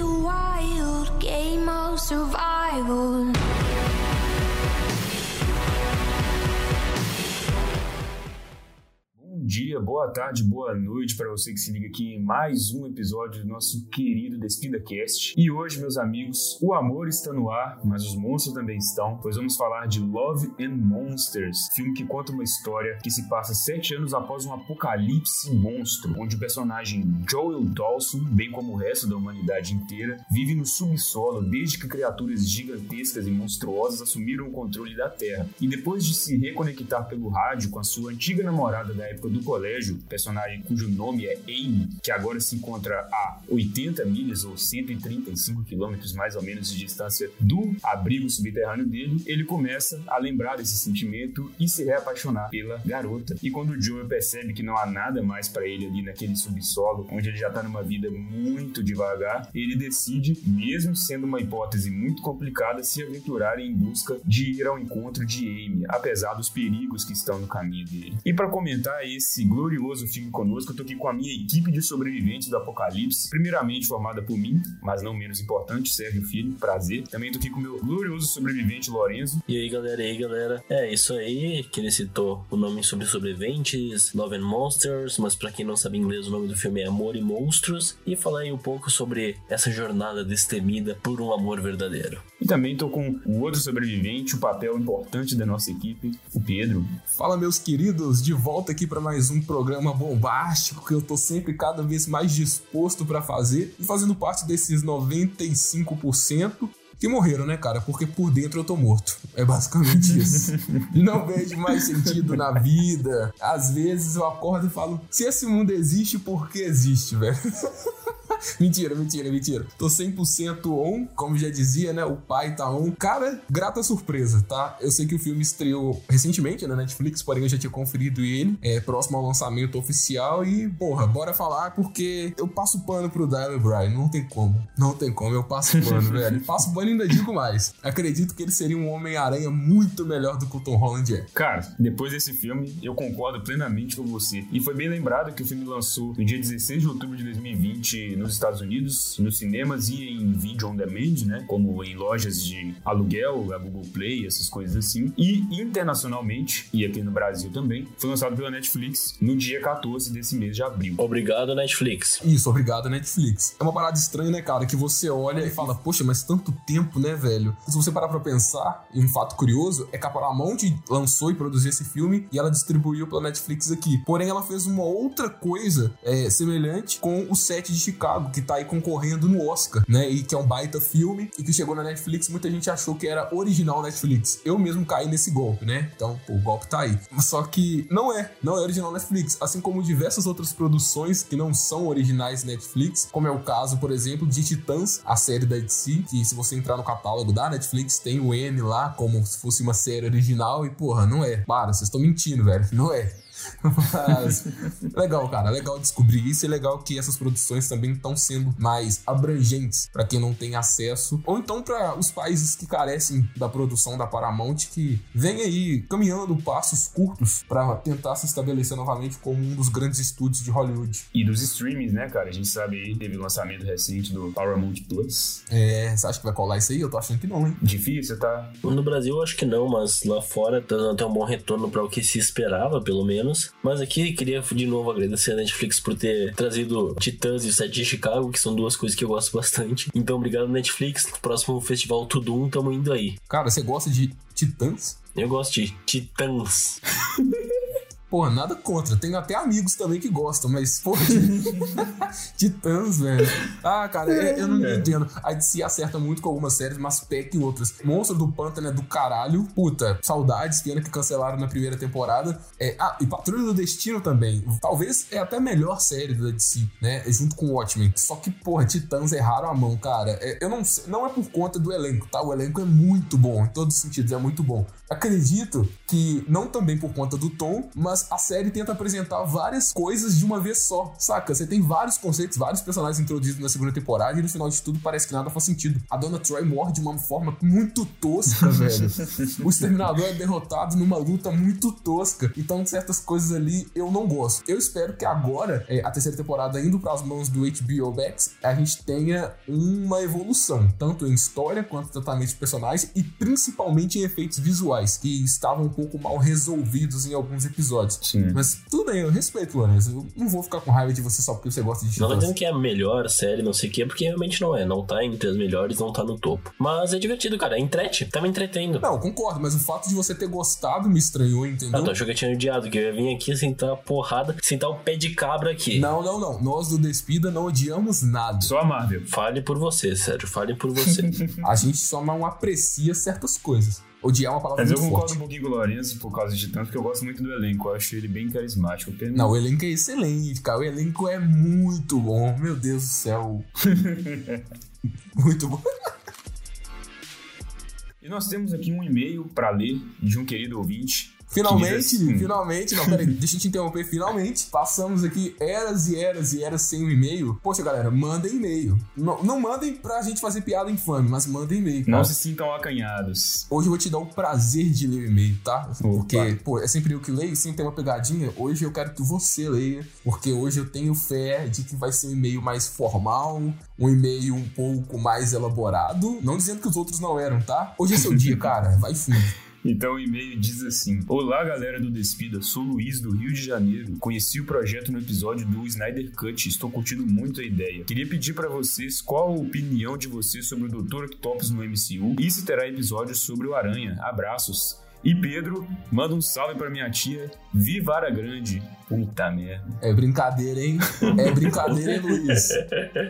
A wild game of survival. Dia, boa tarde, boa noite para você que se liga aqui em mais um episódio do nosso querido Despida Cast. E hoje, meus amigos, o amor está no ar, mas os monstros também estão, pois vamos falar de Love and Monsters, filme que conta uma história que se passa sete anos após um apocalipse monstro, onde o personagem Joel Dawson, bem como o resto da humanidade inteira, vive no subsolo desde que criaturas gigantescas e monstruosas assumiram o controle da Terra. E depois de se reconectar pelo rádio com a sua antiga namorada da época do do colégio, personagem cujo nome é Amy, que agora se encontra a 80 milhas ou 135 quilômetros mais ou menos de distância do abrigo subterrâneo dele, ele começa a lembrar desse sentimento e se reapaixonar pela garota. E quando o Joel percebe que não há nada mais para ele ali naquele subsolo, onde ele já tá numa vida muito devagar, ele decide, mesmo sendo uma hipótese muito complicada, se aventurar em busca de ir ao encontro de Amy, apesar dos perigos que estão no caminho dele. E para comentar esse esse glorioso filme conosco. Eu tô aqui com a minha equipe de sobreviventes do Apocalipse, primeiramente formada por mim, mas não menos importante, Sérgio Filho, prazer. Também tô aqui com o meu glorioso sobrevivente, Lorenzo. E aí, galera, e aí, galera. É isso aí, que ele citou o nome sobre sobreviventes, Love and Monsters, mas para quem não sabe inglês, o nome do filme é Amor e Monstros, e falar aí um pouco sobre essa jornada destemida por um amor verdadeiro. E também tô com o outro sobrevivente, o papel importante da nossa equipe, o Pedro. Fala, meus queridos, de volta aqui para mais um programa bombástico que eu tô sempre cada vez mais disposto para fazer e fazendo parte desses 95% que morreram, né, cara? Porque por dentro eu tô morto. É basicamente isso. Não vejo mais sentido na vida. Às vezes eu acordo e falo: se esse mundo existe, por que existe, velho? mentira, mentira, mentira. Tô 100% on, como já dizia, né? O pai tá on. Cara, grata surpresa, tá? Eu sei que o filme estreou recentemente na Netflix, porém eu já tinha conferido ele. É próximo ao lançamento oficial e, porra, bora falar porque eu passo pano pro Daniel Bryan. Não tem como. Não tem como. Eu passo pano, velho. Passo pano e ainda digo mais. Acredito que ele seria um Homem-Aranha muito melhor do que o Tom Holland é. Cara, depois desse filme, eu concordo plenamente com você. E foi bem lembrado que o filme lançou no dia 16 de outubro de 2020 nos Estados Unidos, nos cinemas e em vídeo on demand, né? Como em lojas de aluguel, a Google Play, essas coisas assim. E internacionalmente, e aqui no Brasil também, foi lançado pela Netflix no dia 14 desse mês de abril. Obrigado, Netflix. Isso, obrigado, Netflix. É uma parada estranha, né, cara? Que você olha e fala, poxa, mas tanto tempo, né, velho? Se você parar pra pensar, e um fato curioso é que a Paramount lançou e produziu esse filme e ela distribuiu pela Netflix aqui. Porém, ela fez uma outra coisa é, semelhante com o set de Chicago Que tá aí concorrendo no Oscar, né? E que é um baita filme e que chegou na Netflix. Muita gente achou que era original Netflix. Eu mesmo caí nesse golpe, né? Então, pô, o golpe tá aí. Só que não é, não é original Netflix. Assim como diversas outras produções que não são originais Netflix, como é o caso, por exemplo, de Titãs, a série da DC, que se você entrar no catálogo da Netflix, tem o N lá, como se fosse uma série original, e porra, não é. Para, vocês estão mentindo, velho. Não é. Mas legal, cara, legal descobrir isso e legal que essas produções também estão sendo mais abrangentes para quem não tem acesso, ou então para os países que carecem da produção da Paramount que vem aí caminhando passos curtos para tentar se estabelecer novamente como um dos grandes estúdios de Hollywood. E dos streamings, né, cara? A gente sabe aí, teve o lançamento recente do Paramount Plus. É, você acha que vai colar isso aí? Eu tô achando que não, hein? Difícil, tá? No Brasil eu acho que não, mas lá fora tá dando até um bom retorno para o que se esperava, pelo menos menos. Mas aqui queria de novo agradecer a Netflix por ter trazido Titãs e o Set de Chicago, que são duas coisas que eu gosto bastante. Então, obrigado, Netflix. No próximo festival Tudum, tamo indo aí. Cara, você gosta de Titãs? Eu gosto de Titãs. Porra, nada contra. Tenho até amigos também que gostam, mas, porra, Titãs, velho. Ah, cara, é, eu não é. entendo. A DC acerta muito com algumas séries, mas peca em outras. Monstro do Pântano é do caralho. Puta, saudades, pena que cancelaram na primeira temporada. É, ah, e Patrulha do Destino também. Talvez é até a melhor série da DC, né? Junto com Watchmen. Só que, porra, Titãs erraram a mão, cara. É, eu não sei, não é por conta do elenco, tá? O elenco é muito bom, em todos os sentidos, é muito bom. Acredito que, não também por conta do tom, mas mas a série tenta apresentar várias coisas de uma vez só, saca? Você tem vários conceitos, vários personagens introduzidos na segunda temporada e no final de tudo parece que nada faz sentido. A Dona Troy morre de uma forma muito tosca, velho. O Exterminador é derrotado numa luta muito tosca. Então, certas coisas ali eu não gosto. Eu espero que agora, é, a terceira temporada indo para as mãos do HBO Max, a gente tenha uma evolução, tanto em história quanto tratamento de personagens e principalmente em efeitos visuais, que estavam um pouco mal resolvidos em alguns episódios. Sim. Mas tudo bem, eu respeito, Lourenço. Eu não vou ficar com raiva de você só porque você gosta de Não tô Titãs. dizendo que é a melhor série, não sei o quê, porque realmente não é. Não tá entre as melhores, não tá no topo. Mas é divertido, cara. É entrete. Tá me entretendo. Não, concordo, mas o fato de você ter gostado me estranhou, entendeu? Ah, tu achou que eu tinha odiado, que eu ia vir aqui sentar a porrada, sentar o pé de cabra aqui. Não, não, não. Nós do Despida não odiamos nada. Só a Marvel. Fale por você, Sérgio. Fale por você. A gente só não aprecia certas coisas. Odiar é uma palavra Mas eu muito concordo forte. um pouquinho com o Lourenço por causa de Titãs, porque eu gosto muito do elenco. Eu acho ele bem carismático. Pena- Não, o elenco é excelente, cara. O elenco é muito bom. Meu Deus do céu. muito bom. E nós temos aqui um e-mail pra ler de um querido ouvinte. Finalmente, finalmente, não, peraí, deixa eu te interromper. Finalmente, passamos aqui eras e eras e eras sem um e-mail. Poxa, galera, mandem e-mail. Não, não mandem pra gente fazer piada infame, mas mandem e-mail. Não se sintam acanhados. Hoje eu vou te dar o prazer de ler o e-mail, tá? Opa. Porque, pô, é sempre eu que leio, sempre tem uma pegadinha. Hoje eu quero que você leia, porque hoje eu tenho fé de que vai ser um e-mail mais formal, um e-mail um pouco mais elaborado. Não dizendo que os outros não eram, tá? Hoje é seu dia, cara. Vai fundo. Então o e-mail diz assim: Olá, galera do Despida, sou Luiz do Rio de Janeiro. Conheci o projeto no episódio do Snyder Cut estou curtindo muito a ideia. Queria pedir pra vocês qual a opinião de vocês sobre o Dr. Octopus no MCU e se terá episódio sobre o Aranha. Abraços. E Pedro, manda um salve pra minha tia Vivara Grande. Puta merda. É brincadeira, hein? É brincadeira, hein, Luiz?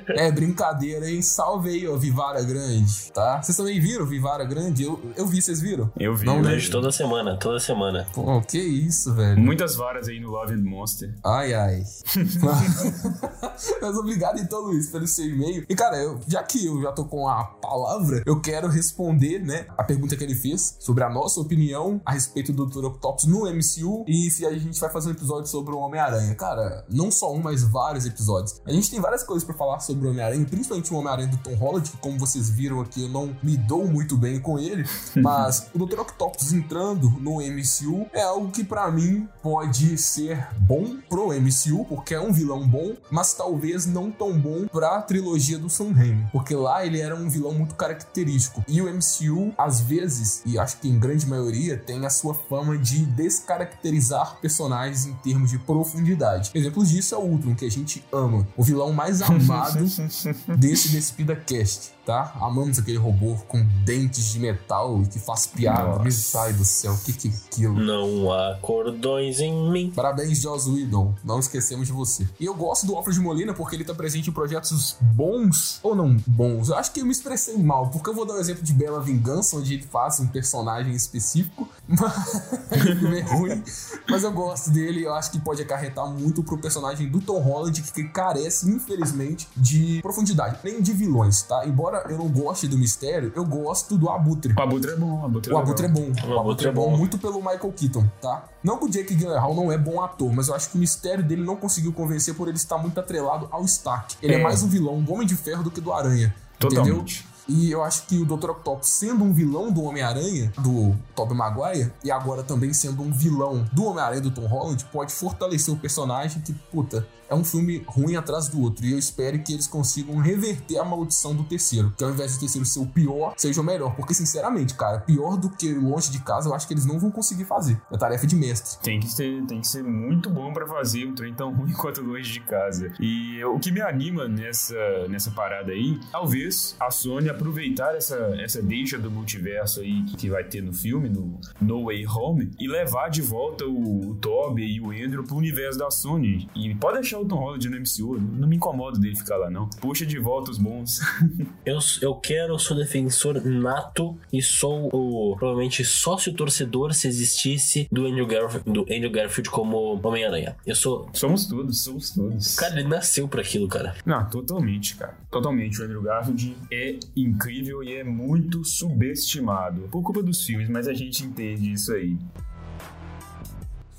É brincadeira, hein? Salve aí, ó, Vivara Grande, tá? Vocês também viram Vivara Grande? Eu, eu vi, vocês viram? Eu vi. Não eu vejo toda semana, toda semana. Pô, que isso, velho. Muitas varas aí no Love and Monster. Ai, ai. Mas obrigado então, Luiz, pelo seu e-mail. E, cara, eu, já que eu já tô com a palavra, eu quero responder, né, a pergunta que ele fez sobre a nossa opinião a respeito do Dr. Octopus no MCU e se a gente vai fazer um episódio sobre o Homem-Aranha. Cara, não só um, mas vários episódios. A gente tem várias coisas pra falar sobre o Homem-Aranha, principalmente o Homem-Aranha do Tom Holland, que como vocês viram aqui, eu não me dou muito bem com ele, mas o Dr. Octopus entrando no MCU é algo que pra mim pode ser bom pro MCU, porque é um vilão bom, mas talvez não tão bom pra trilogia do Sam Raimi, porque lá ele era um vilão muito característico. E o MCU, às vezes, e acho que em grande maioria, tem a sua fama de descaracterizar personagens em termos de profundidade. Exemplos disso é o Ultron, que a gente ama. O vilão mais amado desse Despida Cast, tá? Amamos aquele robô com dentes de metal e que faz piada. Nossa. Meu pai do céu, o que que é aquilo? Não há cordões em mim. Parabéns, Joss Whedon. Não esquecemos de você. E eu gosto do Alfred Molina porque ele tá presente em projetos bons ou não bons. Eu acho que eu me expressei mal, porque eu vou dar o exemplo de Bela Vingança, onde ele faz um personagem específico. Mas é ruim. Mas eu gosto dele. Eu acho que pode acarretar muito pro personagem do Tom Holland, que carece, infelizmente, de profundidade. Nem de vilões, tá? Embora eu não goste do mistério, eu gosto do Abutre. O Abutre é bom, o Abutre é O Abutre é legal. bom. O Abutre é bom. muito pelo Michael Keaton, tá? Não que o Jake Gyllenhaal não é bom ator, mas eu acho que o mistério dele não conseguiu convencer por ele estar muito atrelado ao Stark. Ele é, É. mais um vilão do Homem de Ferro do que do Aranha. Entendeu? E eu acho que o Dr. Octopus sendo um vilão do Homem-Aranha, do Tobey Maguire, e agora também sendo um vilão do Homem-Aranha do Tom Holland, pode fortalecer o personagem que, puta, é um filme ruim atrás do outro. E eu espero que eles consigam reverter a maldição do terceiro. Que ao invés do terceiro ser o pior, seja o melhor. Porque, sinceramente, cara, pior do que longe de casa, eu acho que eles não vão conseguir fazer. É tarefa de mestre. Tem que, ser, tem que ser muito bom pra fazer um trem tão ruim quanto longe de casa. E o que me anima nessa, nessa parada aí, talvez a Sony aproveitar essa, essa deixa do multiverso aí que, vai ter no filme, no No Way Home, e levar de volta o, o Toby e o Andrew pro universo da Sony. E pode deixar o Tom Holland no MCU, não me incomodo dele ficar lá não. Puxa de volta os bons. Eu, eu quero, sou defensor nato e sou o provavelmente sócio torcedor se existisse do Andrew Garfield, do Andrew Garfield como Homem-Aranha. Eu sou. somos todos, somos todos. Cara, ele nasceu pra aquilo, cara. Não, totalmente, cara. Totalmente. O Andrew Garfield é incrível e é muito subestimado. Por culpa dos filmes, mas a gente entende isso aí.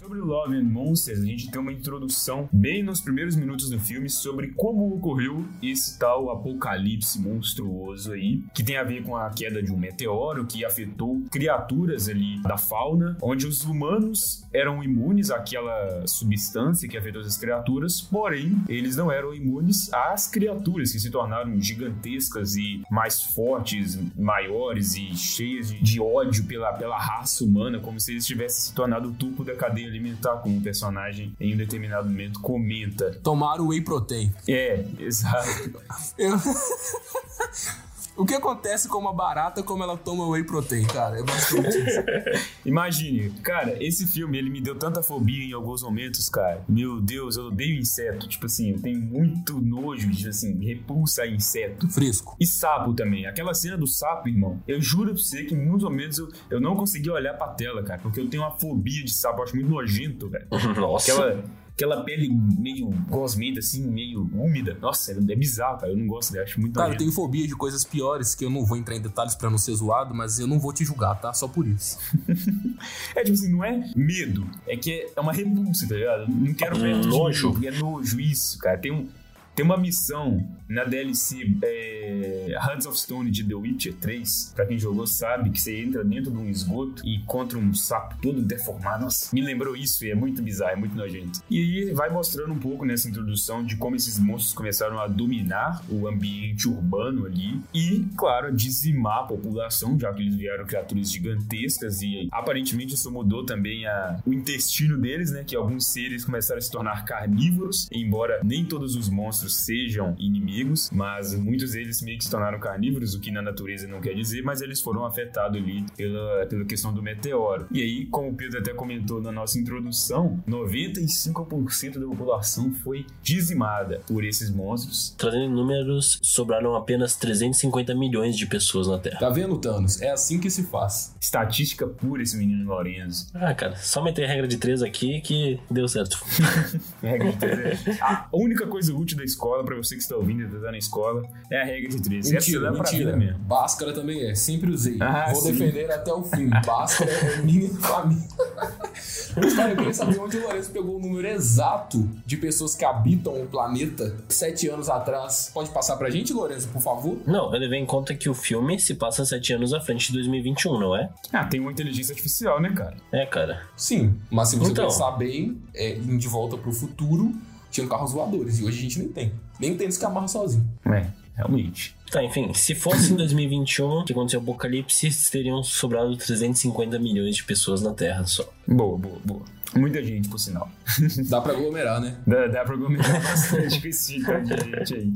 Sobre Love and Monsters, a gente tem uma introdução bem nos primeiros minutos do filme sobre como ocorreu esse tal apocalipse monstruoso aí, que tem a ver com a queda de um meteoro que afetou criaturas ali da fauna, onde os humanos eram imunes àquela substância que afetou as criaturas, porém, eles não eram imunes às criaturas que se tornaram gigantescas e mais fortes, maiores e cheias de, de ódio pela, pela raça humana, como se eles tivessem se tornado o tubo da cadeia alimentar, como o personagem em um determinado momento comenta. Tomaram whey protein. É, exato. Eu... O que acontece com uma barata como ela toma whey protein, cara? É basicamente isso. Imagine, cara, esse filme ele me deu tanta fobia em alguns momentos, cara. Meu Deus, eu odeio inseto. Tipo assim, eu tenho muito nojo de, assim, repulsa a inseto. Fresco. E sapo também. Aquela cena do sapo, irmão, eu juro pra você que em muitos momentos eu, eu não conseguia olhar pra tela, cara, porque eu tenho uma fobia de sapo, eu acho muito nojento, velho. Nossa. Aquela, aquela pele meio gosmenta, assim, meio úmida. Nossa, é bizarro, cara. Eu não gosto dela, acho muito Cara, eu tenho fobia de coisas piores que eu não vou entrar em detalhes pra não ser zoado, mas eu não vou te julgar, tá? Só por isso. É tipo assim, não é medo, é que é uma repulsa, tá ligado? Não quero Um perto de nojo. mim, É nojo, isso, cara. Tem um. Tem uma missão na DLC é, Hands of Stone de The Witcher 3. Pra quem jogou sabe que você entra dentro de um esgoto e encontra um sapo todo deformado. Nossa, me lembrou isso e é muito bizarro, é muito nojento. E aí vai mostrando um pouco nessa introdução de como esses monstros começaram a dominar o ambiente urbano ali e, claro, dizimar a população, já que eles vieram criaturas gigantescas e aparentemente isso mudou também a, o intestino deles, né? Que alguns seres começaram a se tornar carnívoros, embora nem todos os monstros sejam inimigos, mas muitos deles meio que se tornaram carnívoros, o que na natureza não quer dizer, mas eles foram afetados ali pela, pela questão do meteoro. E aí, como o Pedro até comentou na nossa introdução, 95% da população foi dizimada por esses monstros. Trazendo números, sobraram apenas 350 milhões de pessoas na Terra. Tá vendo, Thanos? É assim que se faz. Estatística pura esse menino Lorenzo. Ah, cara, só meter a regra de três aqui que deu certo. Regra de três é- A única coisa útil da escola, pra você que está ouvindo e tá na escola, é a regra de três. Essa Mentira, dá pra mentira. mesmo. Báscara também é, sempre usei. Ah, Vou sim. defender até o fim. Báscara é minha família. Mas, cara, eu queria saber onde o Lourenço pegou o número exato de pessoas que habitam o planeta sete anos atrás. Pode passar pra gente, Lourenço, por favor? Não, eu levei em conta que o filme se passa sete anos à frente de 2021, não é? Ah, tem uma inteligência artificial, né, cara? É, cara. Sim, mas se você Então. pensar bem, é, em De Volta pro Futuro, tinham carros voadores. E hoje a gente nem tem. Nem tênis que amarra sozinho. É, realmente. Tá, enfim, se fosse em 2021 que aconteceu o apocalipse, teriam sobrado 350 milhões de pessoas na Terra só. Boa, boa, boa. Muita gente, por sinal. Dá pra aglomerar, né? Dá, dá pra argumentar bastante com esse tipo de gente aí.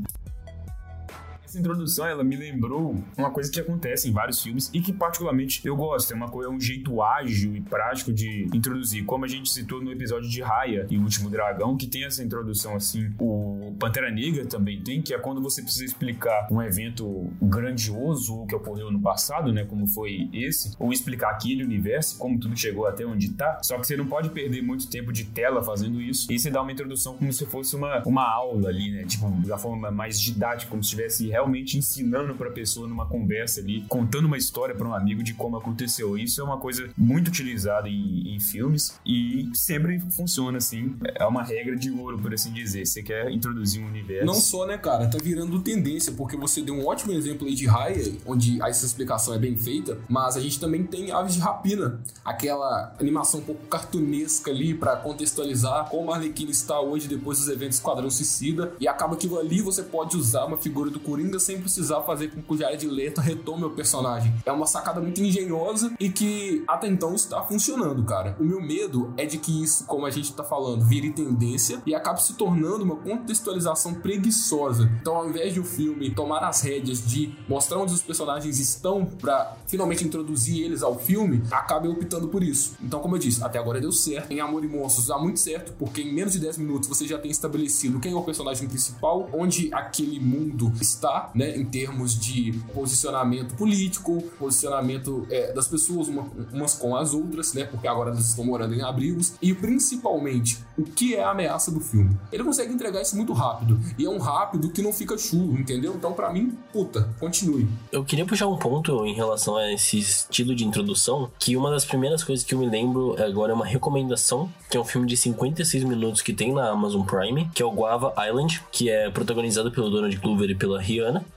Essa introdução, ela me lembrou uma coisa que acontece em vários filmes e que particularmente eu gosto. É uma é um jeito ágil e prático de introduzir. Como a gente citou no episódio de Raya e o Último Dragão, que tem essa introdução assim. O Pantera Negra também tem, que é quando você precisa explicar um evento grandioso que ocorreu no passado, né? Como foi esse, ou explicar aquele universo, como tudo chegou até onde tá. Só que você não pode perder muito tempo de tela fazendo isso. E você dá uma introdução como se fosse uma, uma aula ali, né? Tipo, da forma mais didática, como se estivesse realmente ensinando pra pessoa numa conversa ali, contando uma história pra um amigo de como aconteceu. Isso é uma coisa muito utilizada em, em filmes e sempre funciona assim. É uma regra de ouro, por assim dizer. Você quer introduzir um universo. Não só, né, cara? Tá virando tendência, porque você deu um ótimo exemplo aí de Raya, onde essa explicação é bem feita, mas a gente também tem Aves de Rapina, aquela animação um pouco cartunesca ali pra contextualizar como a Arlequina está hoje depois dos eventos Esquadrão Suicida, e acaba que ali você pode usar uma figura do Coringa sem precisar fazer com que o Jared Leto retome o personagem. É uma sacada muito engenhosa e que até então está funcionando, cara. O meu medo é de que isso, como a gente tá falando, vire tendência e acabe se tornando uma contextualização preguiçosa. Então, ao invés de o filme tomar as rédeas de mostrar onde os personagens estão pra finalmente introduzir eles ao filme, acabe optando por isso. Então, como eu disse, até agora deu certo. Em Amor e Monstros dá muito certo, porque em menos de 10 minutos você já tem estabelecido quem é o personagem principal, onde aquele mundo está Né? Em termos de posicionamento político, posicionamento é, das pessoas uma, umas com as outras, né? Porque agora elas estão morando em abrigos. E principalmente, o que é a ameaça do filme? Ele consegue entregar isso muito rápido. E é um rápido que não fica chulo, entendeu? Então, para mim, puta, continue. Eu queria puxar um ponto em relação a esse estilo de introdução, que uma das primeiras coisas que eu me lembro agora é uma recomendação, que é um filme de 56 minutos que tem na Amazon Prime, que é o Guava Island, que é protagonizado pelo Donald Glover e pela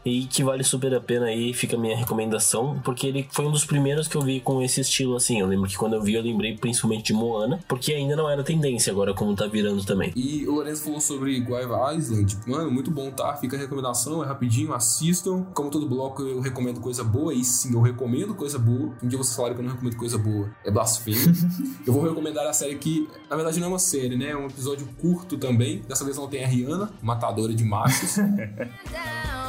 E que vale super a pena aí, fica a minha recomendação, porque ele foi um dos primeiros que eu vi com esse estilo assim. Eu lembro que quando eu vi, eu lembrei principalmente de Moana, porque ainda não era tendência agora, como tá virando também. E o Lourenço falou sobre Guava Island, mano, muito bom, tá? Fica a recomendação, é rapidinho, assistam. Como todo bloco, eu recomendo coisa boa, e sim, eu recomendo coisa boa. Um dia vocês falaram que eu não recomendo coisa boa, é blasfêmia. eu vou recomendar a série que, na verdade, não é uma série, né? É um episódio curto também. Dessa vez não tem a Rihanna, matadora de machos.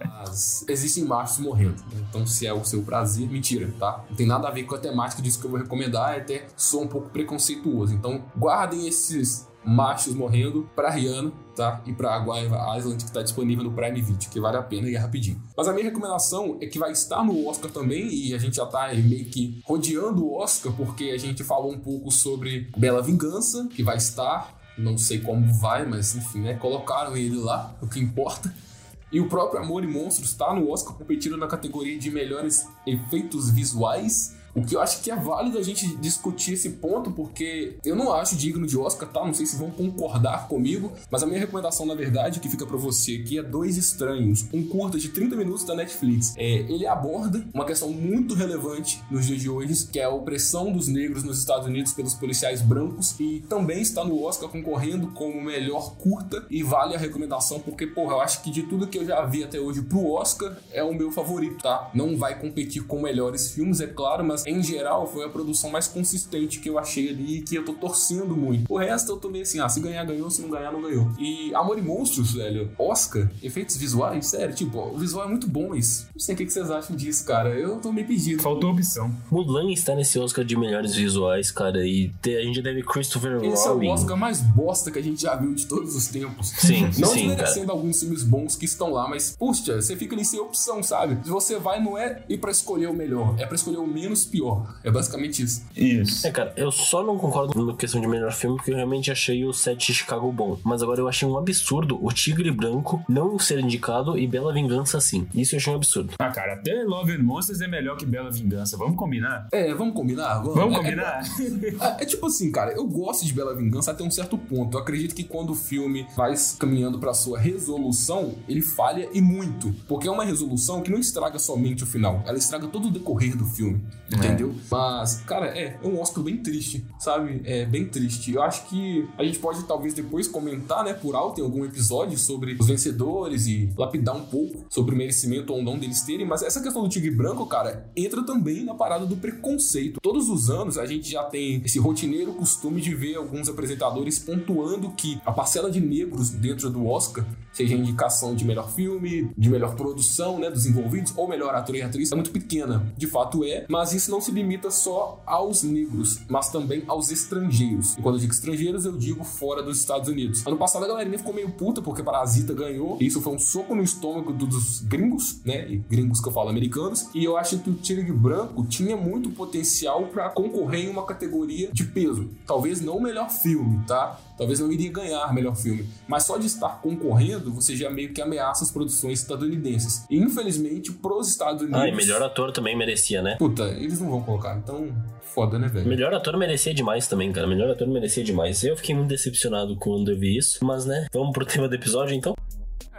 Mas existem machos morrendo. Então, se é o seu prazer, mentira, tá? Não tem nada a ver com a temática disso que eu vou recomendar, é até sou um pouco preconceituoso. Então, guardem esses machos morrendo pra Rihanna, tá? E pra Guaiva Island, que tá disponível no Prime Video, que vale a pena e é rapidinho. Mas a minha recomendação é que vai estar no Oscar também, e a gente já tá meio que rodeando o Oscar, porque a gente falou um pouco sobre Bela Vingança, que vai estar. Não sei como vai, mas enfim, né? Colocaram ele lá, o que importa. E o próprio Amor e Monstros está no Oscar competindo na categoria de melhores efeitos visuais. O que eu acho que é válido a gente discutir esse ponto, porque eu não acho digno de Oscar, tá? Não sei se vão concordar comigo, mas a minha recomendação, na verdade, que fica pra você aqui é Dois Estranhos, um curta de 30 minutos da Netflix. É, ele aborda uma questão muito relevante nos dias de hoje, que é a opressão dos negros nos Estados Unidos pelos policiais brancos, e também está no Oscar concorrendo como melhor curta, e vale a recomendação, porque, porra, eu acho que de tudo que eu já vi até hoje pro Oscar, é o meu favorito, tá? Não vai competir com melhores filmes, é claro, mas em geral foi a produção mais consistente que eu achei ali e que eu tô torcendo muito. O resto eu tô meio assim, ah, se ganhar, ganhou, se não ganhar, não ganhou. E Amor e Monstros, velho, Oscar, efeitos visuais, sério, tipo, o visual é muito bom, mas não sei o que vocês acham disso, cara. Eu tô meio perdido. Faltou opção. Mulan está nesse Oscar de melhores visuais, cara, e te- a gente deve Christopher Esse é o Robin. Oscar mais bosta que a gente já viu de todos os tempos. Sim, Não sim, desmerecendo alguns filmes bons que estão lá, mas, puxa, você fica ali sem opção, sabe? Se você vai, não é ir pra escolher o melhor, é pra escolher o menos pior. É basicamente isso. Isso. É, cara, eu só não concordo na questão de melhor filme porque eu realmente achei o set de Chicago bom. Mas agora eu achei um absurdo o Tigre Branco não ser indicado e Bela Vingança sim. Isso eu achei um absurdo. Ah, cara, até Love and Monsters é melhor que Bela Vingança. Vamos combinar? É, vamos combinar? Vamos É- combinar? É, é tipo assim, cara, eu gosto de Bela Vingança até um certo ponto. Eu acredito que quando o filme vai caminhando pra sua resolução, ele falha e muito. Porque é uma resolução que não estraga somente o final, ela estraga todo o decorrer do filme, entendeu? Mas, cara, é, é um Oscar bem triste, sabe? É bem triste. Eu acho que a gente pode talvez depois comentar, né, por alto em algum episódio sobre os vencedores e lapidar um pouco sobre o merecimento ou não deles terem, mas essa questão do Tigre Branco, cara, entra também na parada do preconceito. Todos os anos a gente já tem esse rotineiro costume de ver alguns apresentadores pontuando que a parcela de negros dentro do Oscar, seja indicação de melhor filme, de melhor produção, né, dos envolvidos, ou melhor ator e atriz, é muito pequena. De fato é, mas isso não se limita só aos negros, mas também aos estrangeiros. E quando eu digo estrangeiros, eu digo fora dos Estados Unidos. Ano passado a galerinha ficou meio puta porque Parasita ganhou, e isso foi um soco no estômago do- dos gringos, né, e gringos que eu falo americanos, e eu acho que o Tigre Branco tinha muito potencial pra concorrer em uma categoria de peso. Talvez não o melhor filme, tá? Talvez não iria ganhar melhor filme, mas só de estar concorrendo, você já meio que ameaça as produções estadunidenses. E infelizmente, pros Estados Unidos. Ah, e melhor ator também merecia, né? Puta, eles não vão colocar, então foda, né, velho? Melhor ator merecia demais também, cara. Melhor ator merecia demais. Eu fiquei muito decepcionado quando eu vi isso. Mas, né, vamos pro tema do episódio então?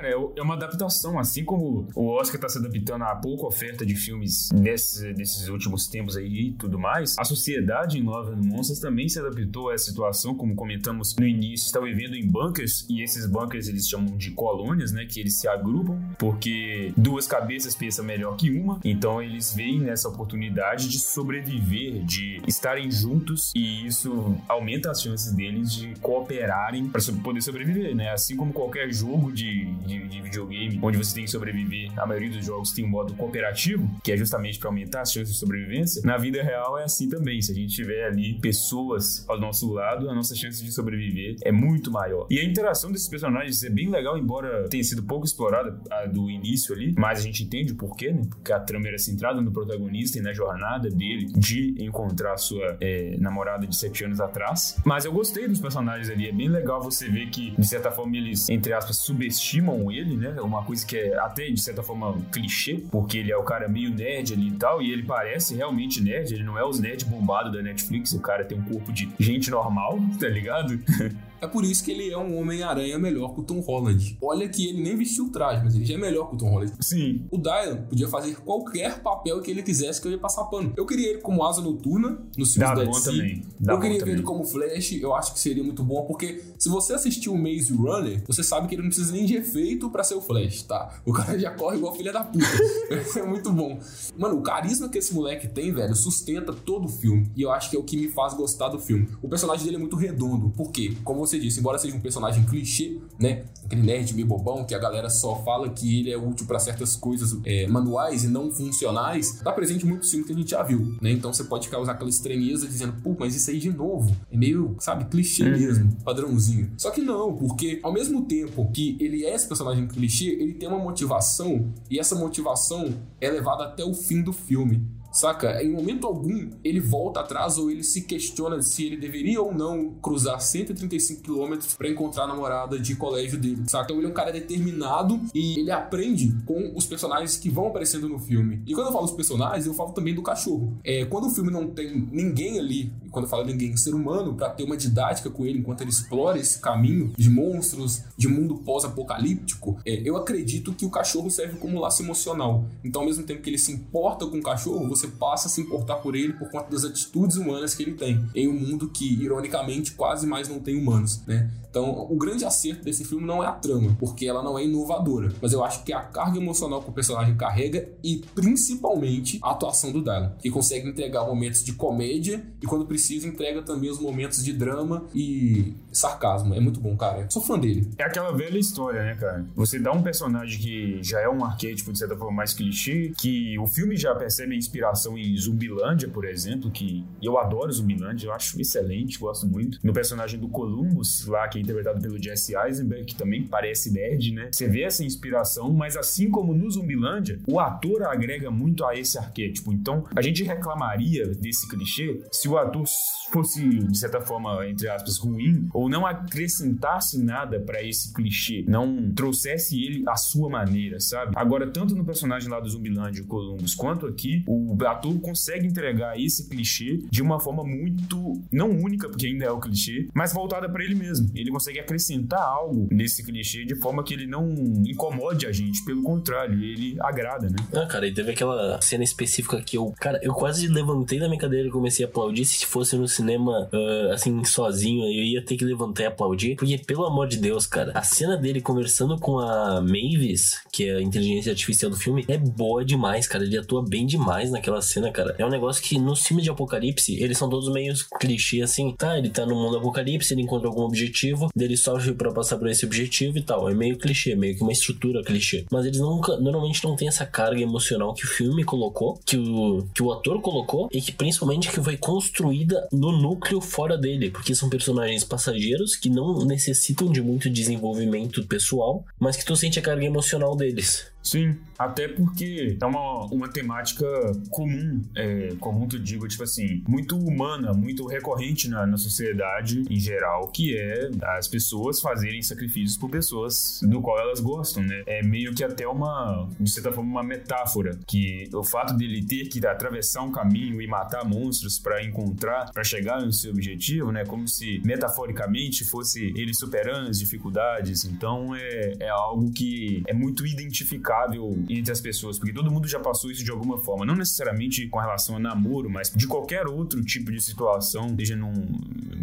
Cara, é é uma adaptação, assim como o Oscar tá se adaptando à pouca oferta de filmes nesse- desses últimos tempos aí e tudo mais, a sociedade em Love and Monsters também se adaptou a essa situação, como comentamos no início, está vivendo em bunkers, e esses bunkers eles chamam de colônias, né, que eles se agrupam, porque duas cabeças pensam melhor que uma, então eles veem nessa oportunidade de sobreviver, de estarem juntos, e isso aumenta as chances deles de cooperarem para poder sobreviver, né, assim como qualquer jogo de de, de videogame, onde você tem que sobreviver, a maioria dos jogos tem um modo cooperativo, que é justamente para aumentar as chances de sobrevivência. Na vida real é assim também. Se a gente tiver ali pessoas ao nosso lado, a nossa chance de sobreviver é muito maior. E a interação desses personagens é bem legal, embora tenha sido pouco explorada do início ali, mas a gente entende o porquê, né? Porque a trama era centrada no protagonista e na jornada dele de encontrar sua é, namorada de sete anos atrás. Mas eu gostei dos personagens ali, é bem legal você ver que, de certa forma, eles, entre aspas, subestimam ele, né? Uma coisa que é até, de certa forma, clichê, porque ele é o cara meio nerd ali e tal, e ele parece realmente nerd, ele não é os nerd bombado da Netflix, o cara tem um corpo de gente normal, tá ligado? É por isso que ele é um Homem-Aranha melhor que o Tom Holland. Olha que ele nem vestiu o traje, mas ele já é melhor que o Tom Holland. Sim. O Dylan podia fazer qualquer papel que ele quisesse que eu ia passar pano. Eu queria ele como Asa Noturna nos filmes Dá da bom DC. também. Dá eu queria ver ele como Flash, eu acho que seria muito bom, porque se você assistiu o Maze Runner, você sabe que ele não precisa nem de efeito pra ser o Flash, tá? O cara já corre igual filha da puta. é muito bom. Mano, o carisma que esse moleque tem, velho, sustenta todo o filme. E eu acho que é o que me faz gostar do filme. O personagem dele é muito redondo. Por quê? Como você disse, embora seja um personagem clichê, né? Aquele nerd meio bobão que a galera só fala que ele é útil pra certas coisas é, manuais e não funcionais, tá presente em muitos filmes que a gente já viu, né? Então você pode causar aquela estranheza dizendo, pô, mas isso aí de novo é meio, sabe, clichê mesmo, padrãozinho. Só que não, porque ao mesmo tempo que ele é esse personagem clichê, ele tem uma motivação e essa motivação é levada até o fim do filme. Saca? Em momento algum ele volta atrás ou ele se questiona se ele deveria ou não cruzar 135 quilômetros para encontrar a namorada de colégio dele. Saca? Então ele é um cara determinado e ele aprende com os personagens que vão aparecendo no filme. E quando eu falo os personagens, eu falo também do cachorro. É, quando o filme não tem ninguém ali, e quando eu falo ninguém, ser humano, para ter uma didática com ele enquanto ele explora esse caminho de monstros, de mundo pós-apocalíptico, é, eu acredito que o cachorro serve como laço emocional. Então, ao mesmo tempo que ele se importa com o cachorro, você passa a se importar por ele por conta das atitudes humanas que ele tem em um mundo que, ironicamente, quase mais não tem humanos, né? Então, o grande acerto desse filme não é a trama, porque ela não é inovadora, mas eu acho que a carga emocional que o personagem carrega e principalmente a atuação do Dylan, que consegue entregar momentos de comédia e quando precisa entrega também os momentos de drama e sarcasmo. É muito bom, cara. Eu sou fã dele. É aquela velha história, né, cara? Você dá um personagem que já é um arquétipo, de certa forma, mais clichê, que o filme já percebe a inspiração em Zumbilândia, por exemplo, que eu adoro Zumbilândia, eu acho excelente, gosto muito. No personagem do Columbus, lá, que interpretado pelo Jesse Eisenberg, que também parece nerd, né? Você vê essa inspiração, mas assim como no Zumbilândia, o ator agrega muito a esse arquétipo. Então, a gente reclamaria desse clichê se o ator fosse, de certa forma, entre aspas, ruim, ou não acrescentasse nada pra esse clichê, não trouxesse ele à sua maneira, sabe? Agora, tanto no personagem lá do Zumbilândia, o Columbus, quanto aqui, o ator consegue entregar esse clichê de uma forma muito, não única, porque ainda é o clichê, mas voltada pra ele mesmo. Ele consegue acrescentar algo nesse clichê de forma que ele não incomode a gente, pelo contrário, ele agrada, né? Ah, cara, e teve aquela cena específica que eu, cara, eu quase levantei da minha cadeira e comecei a aplaudir. Se fosse no cinema, ah, assim, sozinho, eu ia ter que levantar e aplaudir. Porque, pelo amor de Deus, cara, a cena dele conversando com a Mavis, que é a inteligência artificial do filme, é boa demais, cara. Ele atua bem demais naquela cena, cara. É um negócio que nos filmes de apocalipse, eles são todos meio clichê assim. Tá, ele tá no mundo apocalipse, ele encontra algum objetivo, dele sofre pra passar por esse objetivo e tal. É meio clichê, meio que uma estrutura clichê. Mas eles nunca, normalmente não tem essa carga emocional que o filme colocou, que o, que o ator colocou, e que principalmente que foi construída no núcleo fora dele. Porque são personagens passageiros que não necessitam de muito desenvolvimento pessoal, mas que tu sente a carga emocional deles. Sim, até porque é uma, uma temática comum, é, comum que eu digo, tipo assim, muito humana, muito recorrente na, na sociedade em geral, que é as pessoas fazerem sacrifícios por pessoas do qual elas gostam, né? É meio que até uma, de certa forma, uma metáfora, que o fato dele ter que atravessar um caminho e matar monstros para encontrar, para chegar no seu objetivo, né? Como se metaforicamente fosse ele superando as dificuldades. Então é, é algo que é muito entre as pessoas, porque todo mundo já passou isso de alguma forma, não necessariamente com relação a namoro, mas de qualquer outro tipo de situação, seja num,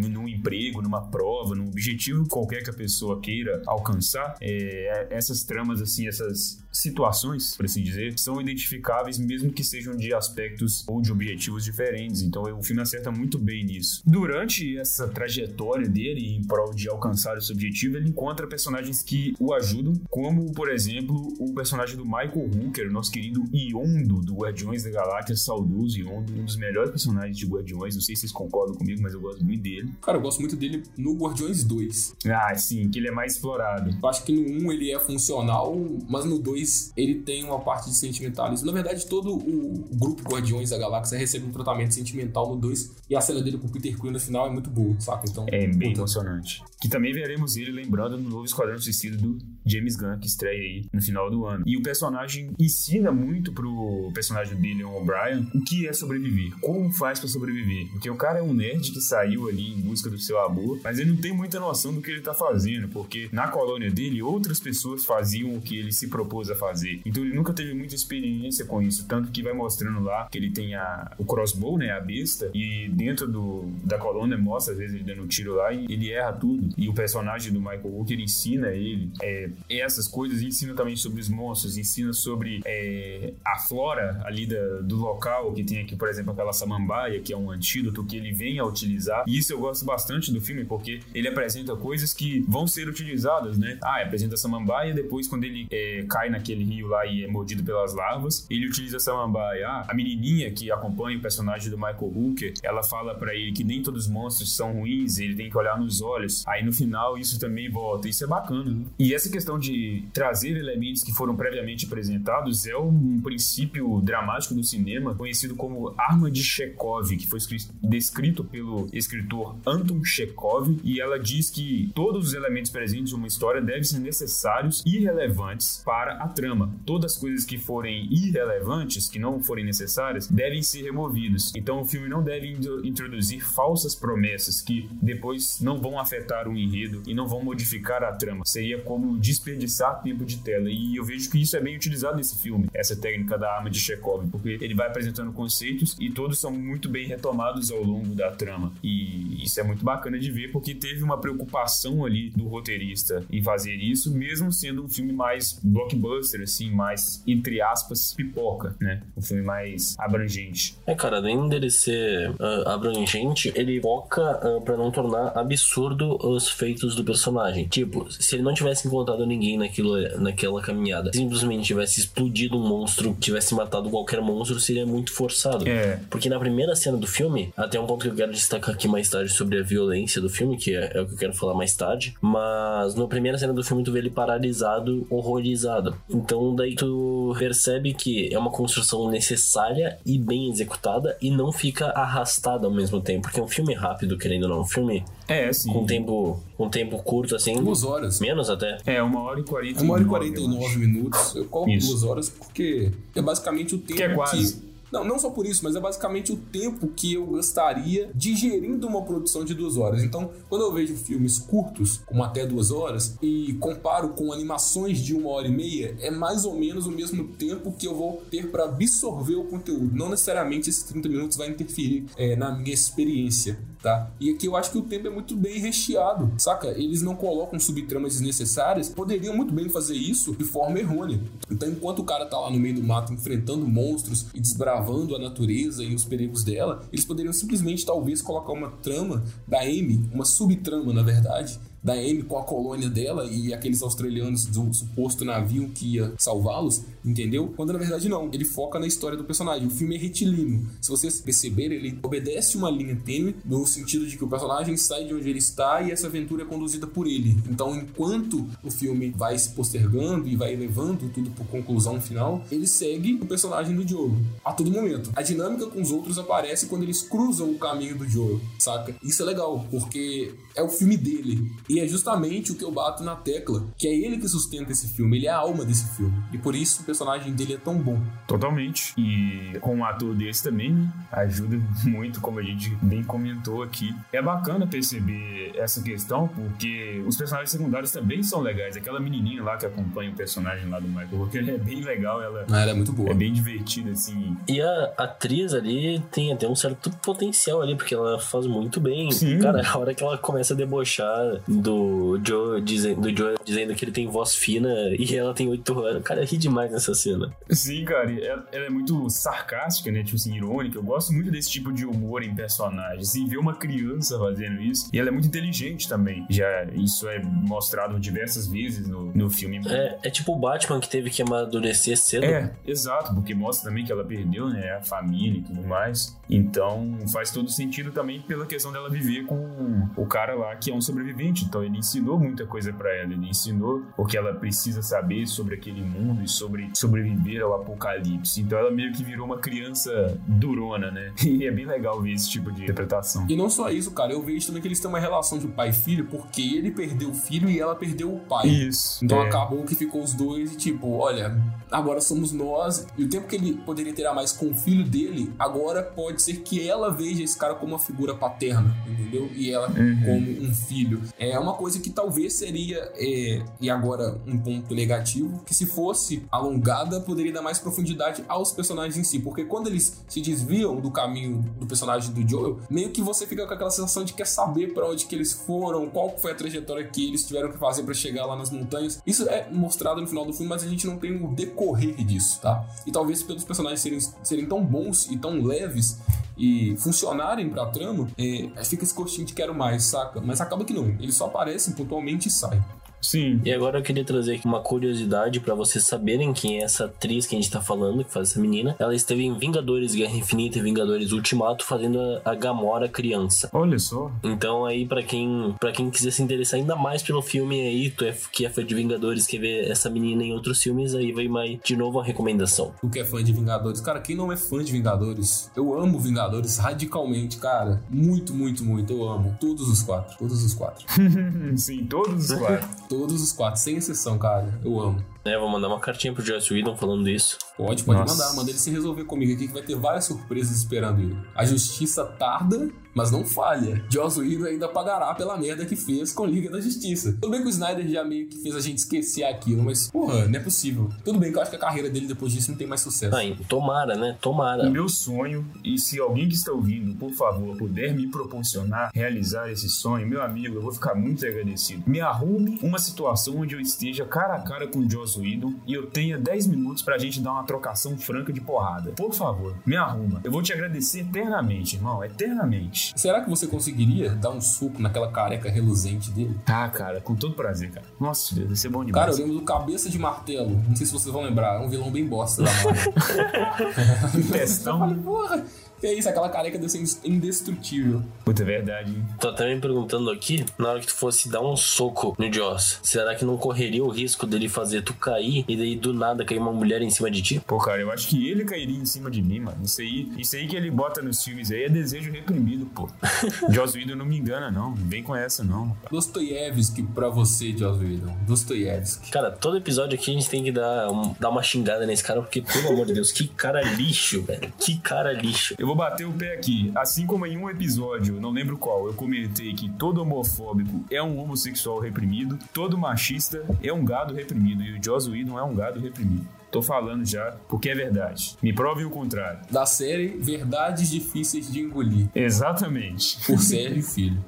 num emprego, numa prova, num objetivo qualquer que a pessoa queira alcançar, é, essas tramas, assim, essas situações, por assim dizer, são identificáveis mesmo que sejam de aspectos ou de objetivos diferentes. Então o filme acerta muito bem nisso. Durante essa trajetória dele em prol de alcançar esse objetivo, ele encontra personagens que o ajudam, como por exemplo o personagem do Michael Hooker, nosso querido Yondo do Guardiões da Galáxia, saudoso Yondo, um dos melhores personagens de Guardiões. Não sei se vocês concordam comigo, mas eu gosto muito dele. Cara, eu gosto muito dele no Guardiões 2. Ah, sim, que ele é mais explorado. Eu acho que no 1 ele é funcional, mas no 2 ele tem uma parte de sentimentalismo. Na verdade, todo o grupo Guardiões da Galáxia recebe um tratamento sentimental no 2 e a cena dele com o Peter Quill no final é muito boa, saca? Então, É bem puta, emocionante. Que também veremos ele lembrando no novo Esquadrão Suicida do James Gunn, que estreia aí no final do ano. E o personagem ensina muito pro personagem do Billion O'Brien o que é sobreviver, como faz pra sobreviver. Porque o cara é um nerd que saiu ali em busca do seu amor, mas ele não tem muita noção do que ele tá fazendo, porque na colônia dele outras pessoas faziam o que ele se propôs a fazer. Então ele nunca teve muita experiência com isso, tanto que vai mostrando lá que ele tem a, o crossbow, né, a besta, e dentro do, da colônia mostra às vezes ele dando um tiro lá e ele erra tudo. E o personagem do Michael Hooker ensina ele é, essas coisas, ensina também sobre os monstros, ensina sobre é, a flora ali da- do local, que tem aqui, por exemplo, aquela samambaia, que é um antídoto que ele vem a utilizar. E isso eu gosto bastante do filme, porque ele apresenta coisas que vão ser utilizadas, né? Ah, apresenta a samambaia, depois quando ele é, cai naquele rio lá e é mordido pelas larvas, ele utiliza a samambaia. Ah, a menininha que acompanha o personagem do Michael Hooker, ela fala pra ele que nem todos os monstros são ruins, ele tem que olhar nos olhos. Aí no final isso também volta. Isso é bacana, né? E essa questão de trazer elementos que foram previamente apresentados é um princípio dramático do cinema conhecido como arma de Chekhov, que foi escri- descrito pelo escritor Anton Chekhov, e ela diz que todos os elementos presentes em uma história devem ser necessários e relevantes para a trama. Todas as coisas que forem irrelevantes, que não forem necessárias, devem ser removidas. Então o filme não deve introduzir falsas promessas que depois não vão afetar o enredo e não vão modificar a trama. Seria como desperdiçar tempo de tela. E eu vejo que isso é bem utilizado nesse filme, essa técnica da arma de Chekhov, porque ele vai apresentando conceitos e todos são muito bem retomados ao longo da trama. E isso é muito bacana de ver, porque teve uma preocupação ali do roteirista em fazer isso, mesmo sendo um filme mais blockbuster, assim, mais, entre aspas, pipoca, né? Um filme mais abrangente. É, cara, além dele ser ah, abrangente, ele foca ah, pra não tornar absurdo os feitos do personagem. Tipo, se ele não tivesse encontrado ninguém naquilo, naquela caminhada, simplesmente tivesse explodido um monstro, tivesse matado qualquer monstro, seria muito forçado. É. Porque na primeira cena do filme, até um ponto que eu quero destacar aqui mais tarde sobre a violência do filme, que é, é o que eu quero falar mais tarde, mas na primeira cena do filme tu vê ele paralisado, horrorizado. Então daí tu percebe que é uma construção necessária e bem executada e não fica arrastada ao mesmo tempo, porque é um filme rápido, querendo ou não, um filme É, assim. com tempo, com tempo curto assim, Duas horas. menos até. É, uma hora e quarenta Uma hora e 49 minutos. Eu coloco Isso. duas horas porque é basicamente o tempo Que é quase. Não, não só por isso, mas é basicamente o tempo que eu gastaria digerindo uma produção de duas horas. Então, quando eu vejo filmes curtos, como até duas horas, e comparo com animações de uma hora e meia, é mais ou menos o mesmo tempo que eu vou ter para absorver o conteúdo. Não necessariamente esses 30 minutos vai interferir é, na minha experiência. Tá? E aqui eu acho que o tempo é muito bem recheado, saca? Eles não colocam subtramas desnecessárias, poderiam muito bem fazer isso de forma errônea. Então, enquanto o cara tá lá no meio do mato enfrentando monstros e desbravando a natureza e os perigos dela, eles poderiam simplesmente, talvez, colocar uma trama da Amy, uma subtrama, na verdade, da Amy com a colônia dela e aqueles australianos do suposto navio que ia salvá-los, entendeu? Quando na verdade não, ele foca na história do personagem. O filme é retilíneo. Se vocês perceberem, ele obedece uma linha tênue no sentido de que o personagem sai de onde ele está e essa aventura é conduzida por ele. Então, enquanto o filme vai se postergando e vai levando tudo por conclusão final, ele segue o personagem do Joe a todo momento. A dinâmica com os outros aparece quando eles cruzam o caminho do Joe, saca? Isso é legal, porque é o filme dele. E é justamente o que eu bato na tecla, que é ele que sustenta esse filme, ele é a alma desse filme. E por isso personagem dele é tão bom. Totalmente. E com um ator desse também, né, ajuda muito, como a gente bem comentou aqui. É bacana perceber essa questão, porque os personagens secundários também são legais. Aquela menininha lá que acompanha o personagem lá do Michael Walker, ela é bem legal, ela Ah, ela é muito boa. é bem divertida, assim. E a atriz ali tem até um certo potencial ali, porque ela faz muito bem. Sim. Cara, a hora que ela começa a debochar do Joe, dizendo, do Joe dizendo que ele tem voz fina e ela tem oito anos. Cara, ri demais nessa cena. Sim, cara, ela, ela é muito sarcástica, né? Tipo assim, irônica. Eu gosto muito desse tipo de humor em personagens. E ver uma criança fazendo isso. E ela é muito inteligente também. Já isso é mostrado diversas vezes no, no filme. É, é tipo o Batman que teve que amadurecer cedo. É, exato, porque mostra também que ela perdeu, né, a família e tudo mais. Então faz todo sentido também pela questão dela viver com o cara lá que é um sobrevivente. Então ele ensinou muita coisa pra ela, ele ensinou o que ela precisa saber sobre aquele mundo e sobre sobreviver ao apocalipse. Então ela meio que virou uma criança durona, né? E é bem legal ver esse tipo de interpretação. E não só isso, cara, eu vejo também que eles têm uma relação de pai e filho, porque ele perdeu o filho e ela perdeu o pai. Isso. Então é. acabou que ficou os dois e tipo, olha, agora somos nós. E o tempo que ele poderia ter a mais com o filho dele, agora pode ser que ela veja esse cara como uma figura paterna, entendeu? E ela Uhum. como um filho. É uma coisa que talvez seria, é, e agora um ponto negativo, que se fosse alongada, poderia dar mais profundidade aos personagens em si. Porque quando eles se desviam do caminho do personagem do Joel, meio que você fica com aquela sensação de quer saber pra onde que eles foram, qual foi a trajetória que eles tiveram que fazer pra chegar lá nas montanhas. Isso é mostrado no final do filme, mas a gente não tem o decorrer disso, tá? E talvez pelos personagens serem, serem tão bons e tão leves e funcionarem pra trama, é, fica esse gostinho de quero mais, saca? Mas acaba que não. Eles só aparecem pontualmente e saem. Sim. E agora eu queria trazer aqui uma curiosidade pra vocês saberem quem é essa atriz que a gente tá falando, que faz essa menina. Ela esteve em Vingadores Guerra Infinita e Vingadores Ultimato fazendo a, Gamora criança. Olha só. Então aí pra quem para quem quiser se interessar ainda mais pelo filme aí, tu é que é fã de Vingadores, quer ver essa menina em outros filmes, aí vai mais de novo a recomendação. Tu que é fã de Vingadores. Cara, quem não é fã de Vingadores? Eu amo Vingadores radicalmente, cara. Muito, muito, muito. Eu amo. Todos os quatro. Todos os quatro. Sim, todos os quatro. Todos os quatro, sem exceção, cara. Eu amo. É, vou mandar uma cartinha pro Joss Whedon falando isso. Pode, pode Nossa. mandar. Manda ele se resolver comigo aqui que vai ter várias surpresas esperando ele. A justiça tarda, mas não falha. Joss Whedon ainda pagará pela merda que fez com Liga da Justiça. Tudo bem que o Snyder já meio que fez a gente esquecer aquilo, mas, porra, não é possível. Tudo bem que eu acho que a carreira dele depois disso não tem mais sucesso. Ah, e tomara, né? Tomara. O meu sonho, e se alguém que está ouvindo, por favor, puder me proporcionar realizar esse sonho, meu amigo, eu vou ficar muito agradecido. Me arrume uma situação onde eu esteja cara a cara com o Joss Whedon e eu tenha 10 minutos pra gente dar uma trocação franca de porrada. Por favor, me arruma. Eu vou te agradecer eternamente, irmão, eternamente. Será que você conseguiria dar um soco naquela careca reluzente dele? Tá, cara, com todo prazer, cara. Nossa, Deus, vai ser bom demais. Cara, eu lembro do Cabeça de Martelo. Não sei se vocês vão lembrar. É um vilão bem bosta da Marvel. que Eu falei, testão. porra, que é isso? Aquela careca deve ser indestrutível. Puta, é verdade, hein? Tô até me perguntando aqui, na hora que tu fosse dar um soco no Joss, será que não correria o risco dele fazer tu cair e daí do nada cair uma mulher em cima de ti? Pô, cara, eu acho que ele cairia em cima de mim, mano. Isso aí, isso aí que ele bota nos filmes aí é desejo reprimido, pô. Joss Whedon não me engana, não. Não vem com essa, não. Dostoiévski pra você, Joss Whedon. Dostoiévski. Cara, todo episódio aqui a gente tem que dar, um- dar uma xingada nesse cara, porque, pelo amor de Deus, que cara lixo, velho. Que cara lixo. Eu vou bater o pé aqui. Assim como em um episódio, não lembro qual, eu comentei que todo homofóbico é um homossexual reprimido, todo machista é um gado reprimido e o Joss Whedon é um gado reprimido. Tô falando já, porque é verdade. Me provem o contrário. Da série Verdades Difíceis de Engolir. Exatamente. Por Sérgio Filho.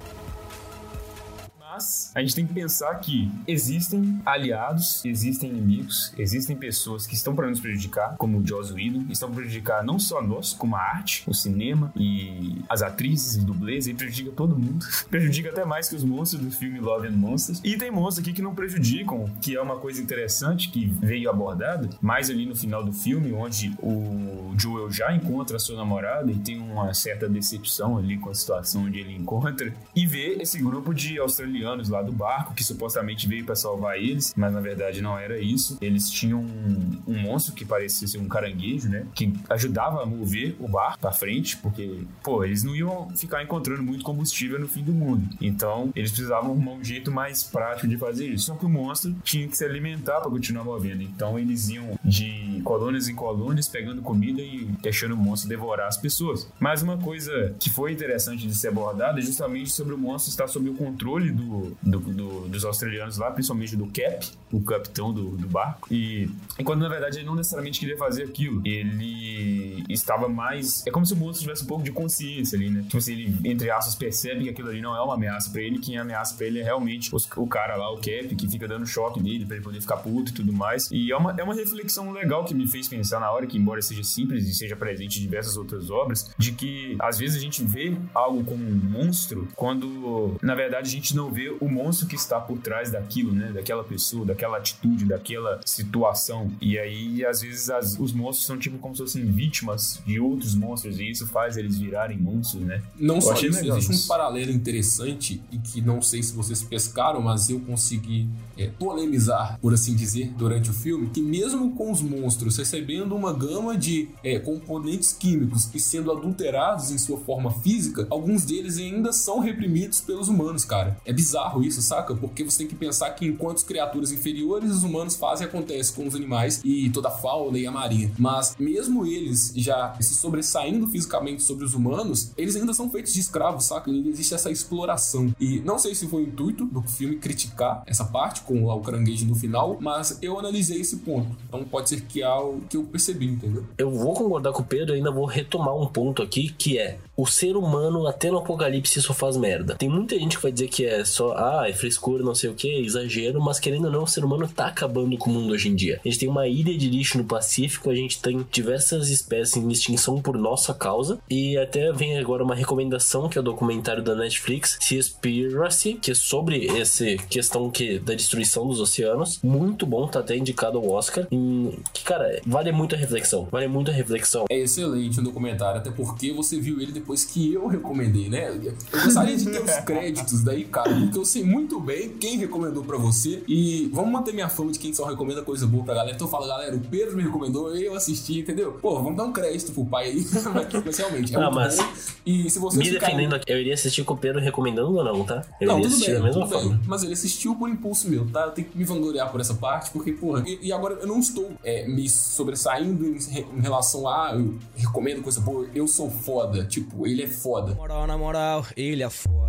Mas a gente tem que pensar que existem aliados, existem inimigos, existem pessoas que estão para nos prejudicar, como o Joss Whedon, estão para prejudicar não só nós, como a arte, o cinema e as atrizes e dublês, e prejudica todo mundo. prejudica até mais que os monstros do filme Love and Monsters. E tem monstros aqui que não prejudicam, que é uma coisa interessante que veio abordada mais ali no final do filme, onde o Joel já encontra a sua namorada e tem uma certa decepção ali com a situação onde ele encontra e vê esse grupo de australianos lá do barco que supostamente veio para salvar eles, mas na verdade não era isso. Eles tinham um, um monstro que parecia ser um caranguejo, né, que ajudava a mover o barco para frente, porque pô, eles não iam ficar encontrando muito combustível no fim do mundo. Então, eles precisavam arrumar um jeito mais prático de fazer isso. Só que o monstro tinha que se alimentar para continuar movendo. Então, eles iam de colônias em colônias pegando comida e deixando o monstro devorar as pessoas. Mas uma coisa que foi interessante de ser abordada é justamente sobre o monstro estar sob o controle do do, do- do- dos australianos lá, principalmente do Cap, o capitão do, do barco. E enquanto na verdade ele não necessariamente queria fazer aquilo, ele estava mais. É como se o monstro tivesse um pouco de consciência ali, né? Tipo assim, ele, entre aspas, percebe que aquilo ali não é uma ameaça pra ele, quem é ameaça pra ele é realmente os- o cara lá, o Cap, que fica dando choque nele pra ele poder ficar puto e tudo mais. E é uma, é uma reflexão legal que me fez pensar na hora, que embora seja simples e seja presente em diversas outras obras, de que às vezes a gente vê algo como um monstro quando na verdade a gente não vê o monstro que está por trás daquilo, né? Daquela pessoa, daquela atitude, daquela situação. E aí às vezes as- os monstros são tipo como se fossem vítimas de outros monstros e isso faz eles virarem monstros, né? Não Eu só isso, legal existe um paralelo interessante e que não sei se vocês pescaram, mas eu consegui é, polemizar, por assim dizer, durante o filme, que mesmo com os monstros recebendo uma gama de é, componentes químicos e sendo adulterados em sua forma física, alguns deles ainda são reprimidos pelos humanos, cara. É bizarro isso, saca? Porque você tem que pensar que enquanto criaturas inferiores os humanos fazem acontece com os animais e toda a fauna e a marinha. Mas mesmo eles já se sobressaindo fisicamente sobre os humanos, eles ainda são feitos de escravos, saca? E existe essa exploração. E não sei se foi o intuito do filme criticar essa parte com o caranguejo no final, mas eu analisei esse ponto. Então pode ser que é algo que eu percebi, entendeu? Eu vou concordar com o Pedro e ainda vou retomar um ponto aqui, que é o ser humano até no apocalipse só faz merda. Tem muita gente que vai dizer que é só, ah, é frescura, não sei o que, é exagero, mas querendo ou não, o ser humano tá acabando com o mundo hoje em dia. A gente tem uma ilha de lixo no Pacífico, a gente tem diversas espécies em extinção por nossa causa, e até vem agora uma recomendação, que é o documentário da Netflix, Seaspiracy, que é sobre essa questão que, da destruição dos oceanos. Muito bom, tá até indicado ao Oscar. E, que, cara, vale muito a reflexão. Vale muito a reflexão. É excelente o documentário, até porque você viu ele depois que eu recomendei, né? Eu gostaria de ter os créditos daí, cara, porque eu sei muito bem quem recomendou pra você. E vamos manter minha fama de quem só recomenda coisa boa pra galera. Então eu falo, galera, o Pedro me recomendou, eu assisti, entendeu? Pô, vamos dar um crédito pro pai aí. mas realmente, é Ah, muito mas bom. E se você Me defendendo aqui, eu iria assistir com o Pedro recomendando ou não, tá? Eu Não, iria tudo assistir bem, da mesma tudo forma. bem. Mas ele assistiu por impulso meu, tá? Eu tenho que me vangloriar por essa parte, porque, porra. E, e agora eu não estou é, me sobressaindo em, em relação a. Eu recomendo coisa boa, eu sou foda. Tipo, ele é foda. Moral na moral, ele é foda.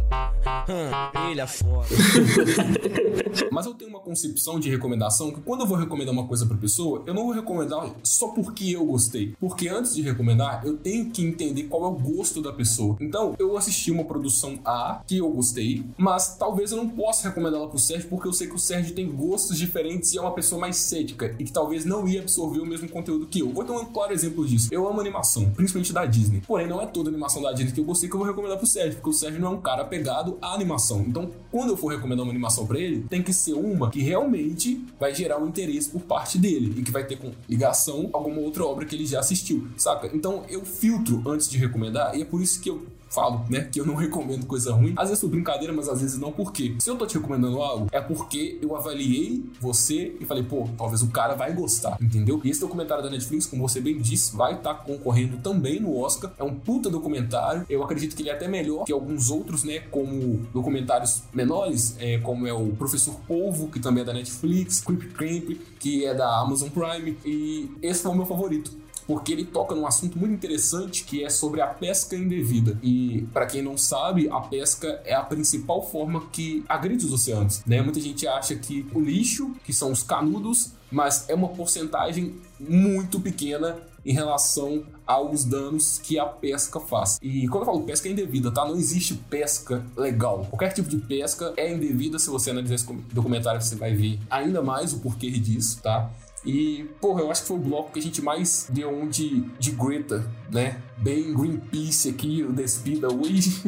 Hum, ele é foda. Mas eu tenho uma concepção de recomendação que quando eu vou recomendar uma coisa pra pessoa, eu não vou recomendar só porque eu gostei. Porque antes de recomendar, eu tenho que entender qual é o gosto da pessoa. Então, eu assisti uma produção A que eu gostei, mas talvez eu não possa recomendá-la pro Sérgio porque eu sei que o Sérgio tem gostos diferentes e é uma pessoa mais cética e que talvez não ia absorver o mesmo conteúdo que eu. Vou dar um claro exemplo disso. Eu amo animação, principalmente da Disney. Porém, não é toda animação da Disney que eu gostei que eu vou recomendar pro Sérgio, porque o Sérgio não é um cara apegado à animação. Então, quando eu for recomendar uma animação pra ele, tem que ser uma que realmente vai gerar um interesse por parte dele e que vai ter com ligação a alguma outra obra que ele já assistiu, saca? Então, eu filtro antes de recomendar e é por isso que eu falo, né, que eu não recomendo coisa ruim. Às vezes por brincadeira, mas às vezes não. Por quê? Se eu tô te recomendando algo, é porque eu avaliei você e falei, pô, talvez o cara vai gostar, entendeu? E esse documentário da Netflix, como você bem disse, vai estar concorrendo também no Oscar. É um puta documentário. Eu acredito que ele é até melhor que alguns outros, né, como documentários menores, é, como é o Professor Polvo, que também é da Netflix, Creep Cramp, que é da Amazon Prime. E esse foi o meu favorito porque ele toca num assunto muito interessante que é sobre a pesca indevida. E para quem não sabe, a pesca é a principal forma que agride os oceanos, né? Muita gente acha que o lixo, que são os canudos, mas é uma porcentagem muito pequena em relação aos danos que a pesca faz. E quando eu falo pesca é indevida, tá? Não existe pesca legal. Qualquer tipo de pesca é indevida. Se você analisar esse documentário, você vai ver ainda mais o porquê disso, tá? E, porra, eu acho que foi o bloco que a gente mais deu um de, de Greta, né? Bem Greenpeace aqui, o Despida hoje.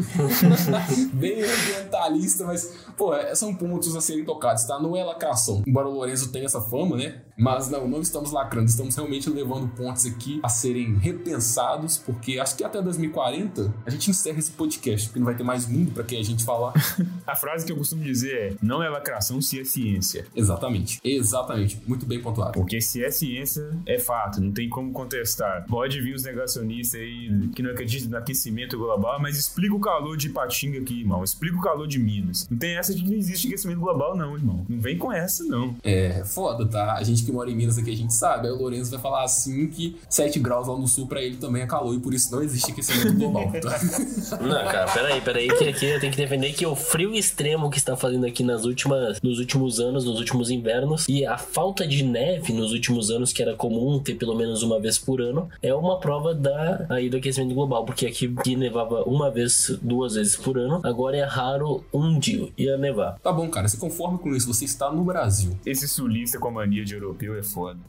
Bem ambientalista, mas, pô, são pontos a serem tocados, tá? Não é lacração. Embora o Lorenzo tenha essa fama, né? Mas não, não estamos lacrando, estamos realmente levando pontos aqui a serem repensados, porque acho que até 2040 a gente encerra esse podcast, porque não vai ter mais mundo pra que a gente falar. A frase que eu costumo dizer é: não é lacração se é ciência. Exatamente, exatamente. Muito bem pontuado. Porque se é ciência, é fato, não tem como contestar. Pode vir os negacionistas aí que não acreditam no aquecimento global, mas explica o calor de Ipatinga aqui, irmão. Explica o calor de Minas. Não tem essa de que não existe aquecimento global, não, irmão. Não vem com essa, não. É foda, tá? A gente que mora em Minas aqui, a gente sabe. Aí o Lourenço vai falar assim que 7 graus lá no sul pra ele também é calor e por isso não existe aquecimento global, tá? Não, cara, peraí, peraí, que aqui eu tenho que defender que o frio extremo que está fazendo aqui nas últimas, nos últimos anos, nos últimos invernos, e a falta de neve nos últimos anos, que era comum ter pelo menos uma vez por ano, é uma prova da, aí do aquecimento global, porque aqui que nevava uma vez, duas vezes por ano, agora é raro um dia ia nevar. Tá bom, cara, se conforme com isso, você está no Brasil. Esse sulista com a mania de europeu é foda.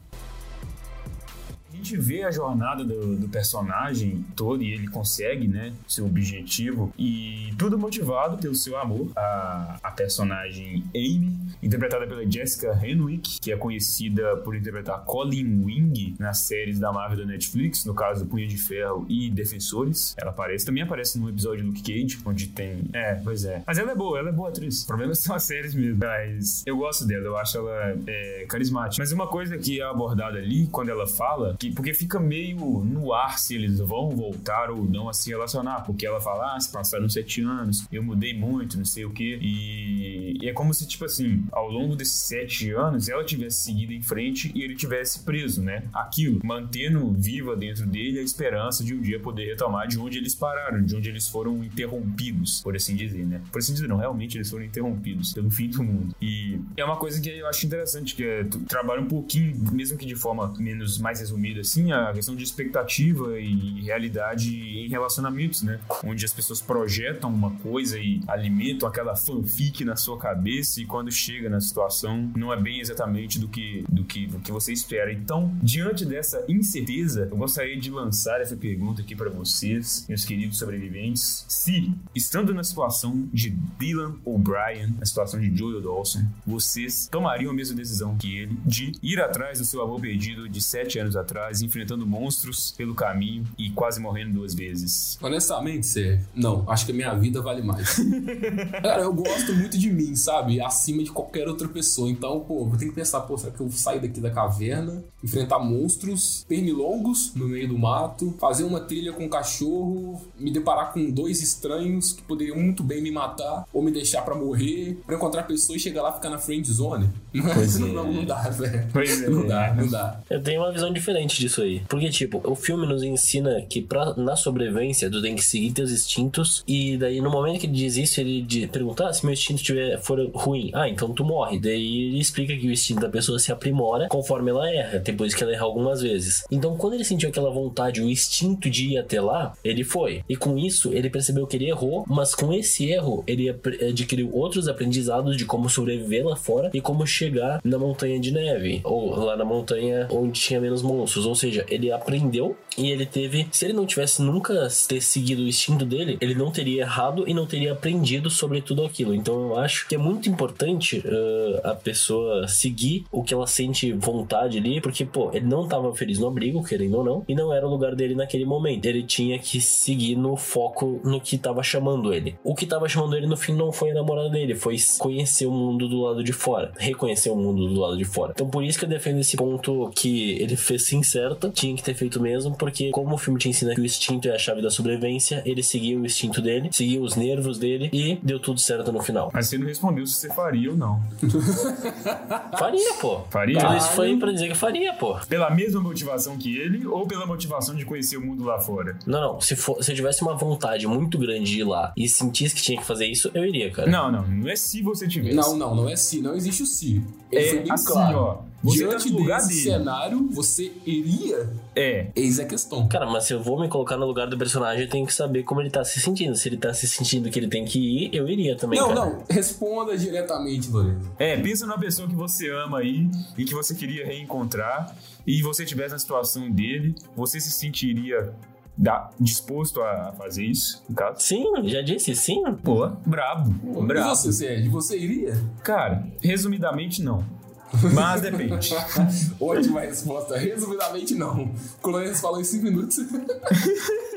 Gente vê a jornada do, do personagem todo e ele consegue, né, seu objetivo e tudo motivado pelo seu amor. A, a personagem Amy, interpretada pela Jessica Henwick, que é conhecida por interpretar Colin Wing nas séries da Marvel da Netflix, no caso Punho de Ferro e Defensores. Ela aparece, também aparece no episódio Luke Cage, onde tem. É, pois é. Mas ela é boa, ela é boa atriz. O problema são as séries mesmo. Mas eu gosto dela, eu acho ela é, carismática. Mas uma coisa que é abordada ali, quando ela fala, que, porque fica meio no ar se eles vão voltar ou não a se relacionar. Porque ela fala, ah, se passaram sete anos, eu mudei muito, não sei o quê. E, é como se, tipo assim, ao longo desses sete anos, ela tivesse seguido em frente e ele tivesse preso, né? Aquilo, mantendo viva dentro dele a esperança de um dia poder retomar de onde eles pararam, de onde eles foram interrompidos, por assim dizer, né? Por assim dizer, não, realmente eles foram interrompidos pelo fim do mundo. E é uma coisa que eu acho interessante, que é trabalha um pouquinho, mesmo que de forma menos mais resumida assim, a questão de expectativa e realidade em relacionamentos, né? Onde as pessoas projetam uma coisa e alimentam aquela fanfic na sua cabeça e quando chega na situação não é bem exatamente do que do que, do que você espera. Então, diante dessa incerteza, eu gostaria de lançar essa pergunta aqui para vocês, meus queridos sobreviventes, se estando na situação de Dylan O'Brien, na situação de Joel Dawson, vocês tomariam a mesma decisão que ele de ir atrás do seu avô perdido de sete anos atrás, enfrentando monstros pelo caminho e quase morrendo duas vezes. Honestamente, Sérgio, não. Acho que a minha vida vale mais. Cara, eu gosto muito de mim, sabe? Acima de qualquer outra pessoa. Então, pô, eu tenho que pensar, pô, será que eu saio daqui da caverna, enfrentar monstros pernilongos no meio do mato, fazer uma trilha com um cachorro, me deparar com dois estranhos que poderiam muito bem me matar ou me deixar pra morrer, pra encontrar pessoas e chegar lá e ficar na friend zone? Pois não, é. não, não dá, velho. Pois é. Não dá, não dá. Eu tenho uma visão diferente disso aí. Porque, tipo, o filme nos ensina que pra, na sobrevivência tu tem que seguir teus instintos. E daí, no momento que ele diz isso, ele pergunta: ah, se meu instinto tiver, for ruim, ah, então tu morre. Daí ele explica que o instinto da pessoa se aprimora conforme ela erra, depois que ela erra algumas vezes. Então, quando ele sentiu aquela vontade, o instinto de ir até lá, ele foi. E com isso, ele percebeu que ele errou, mas com esse erro, ele adquiriu outros aprendizados de como sobreviver lá fora e como chegar na montanha de neve, ou lá na montanha onde tinha menos monstros. Ou seja, ele aprendeu e ele teve. Se ele não tivesse nunca ter seguido o instinto dele, ele não teria errado e não teria aprendido sobre tudo aquilo. Então eu acho que é muito importante uh, a pessoa seguir o que ela sente vontade ali, porque, pô, ele não tava feliz no abrigo, querendo ou não, e não era o lugar dele naquele momento. Ele tinha que seguir no foco no que tava chamando ele. O que tava chamando ele no fim não foi a namorada dele, foi conhecer o mundo do lado de fora, reconhecer o mundo do lado de fora. Então por isso que eu defendo esse ponto que ele fez sim certo, tinha que ter feito mesmo, porque como o filme te ensina que o instinto é a chave da sobrevivência, ele seguiu o instinto dele, seguiu os nervos dele e deu tudo certo no final. Mas você não respondeu se você faria ou não. Faria, pô. Faria? Tudo isso foi pra dizer que faria, pô. Pela mesma motivação que ele ou pela motivação de conhecer o mundo lá fora? Não, não. Se, for, se eu tivesse uma vontade muito grande de ir lá e sentisse que tinha que fazer isso, eu iria, cara. Não, não. Não é se você tivesse. Não, não, não é se, não existe o se. Ele foi É bem assim, claro. ó. Você tá Diante no lugar desse dele. cenário, você iria? É. Eis a questão. Cara, mas se eu vou me colocar no lugar do personagem, eu tenho que saber como ele tá se sentindo. Se ele tá se sentindo que ele tem que ir, eu iria também, não, cara. não, responda diretamente, Lorenzo. É, pensa numa pessoa que você ama aí e que você queria reencontrar e você tivesse na situação dele, você se sentiria da- disposto a fazer isso, no caso? Sim, já disse, sim. Pô, brabo, E brabo. você, Sérgio, você iria? Cara, resumidamente não. Mas depende. Ótima resposta. Resumidamente, não. O Lorenzo falou em 5 minutos.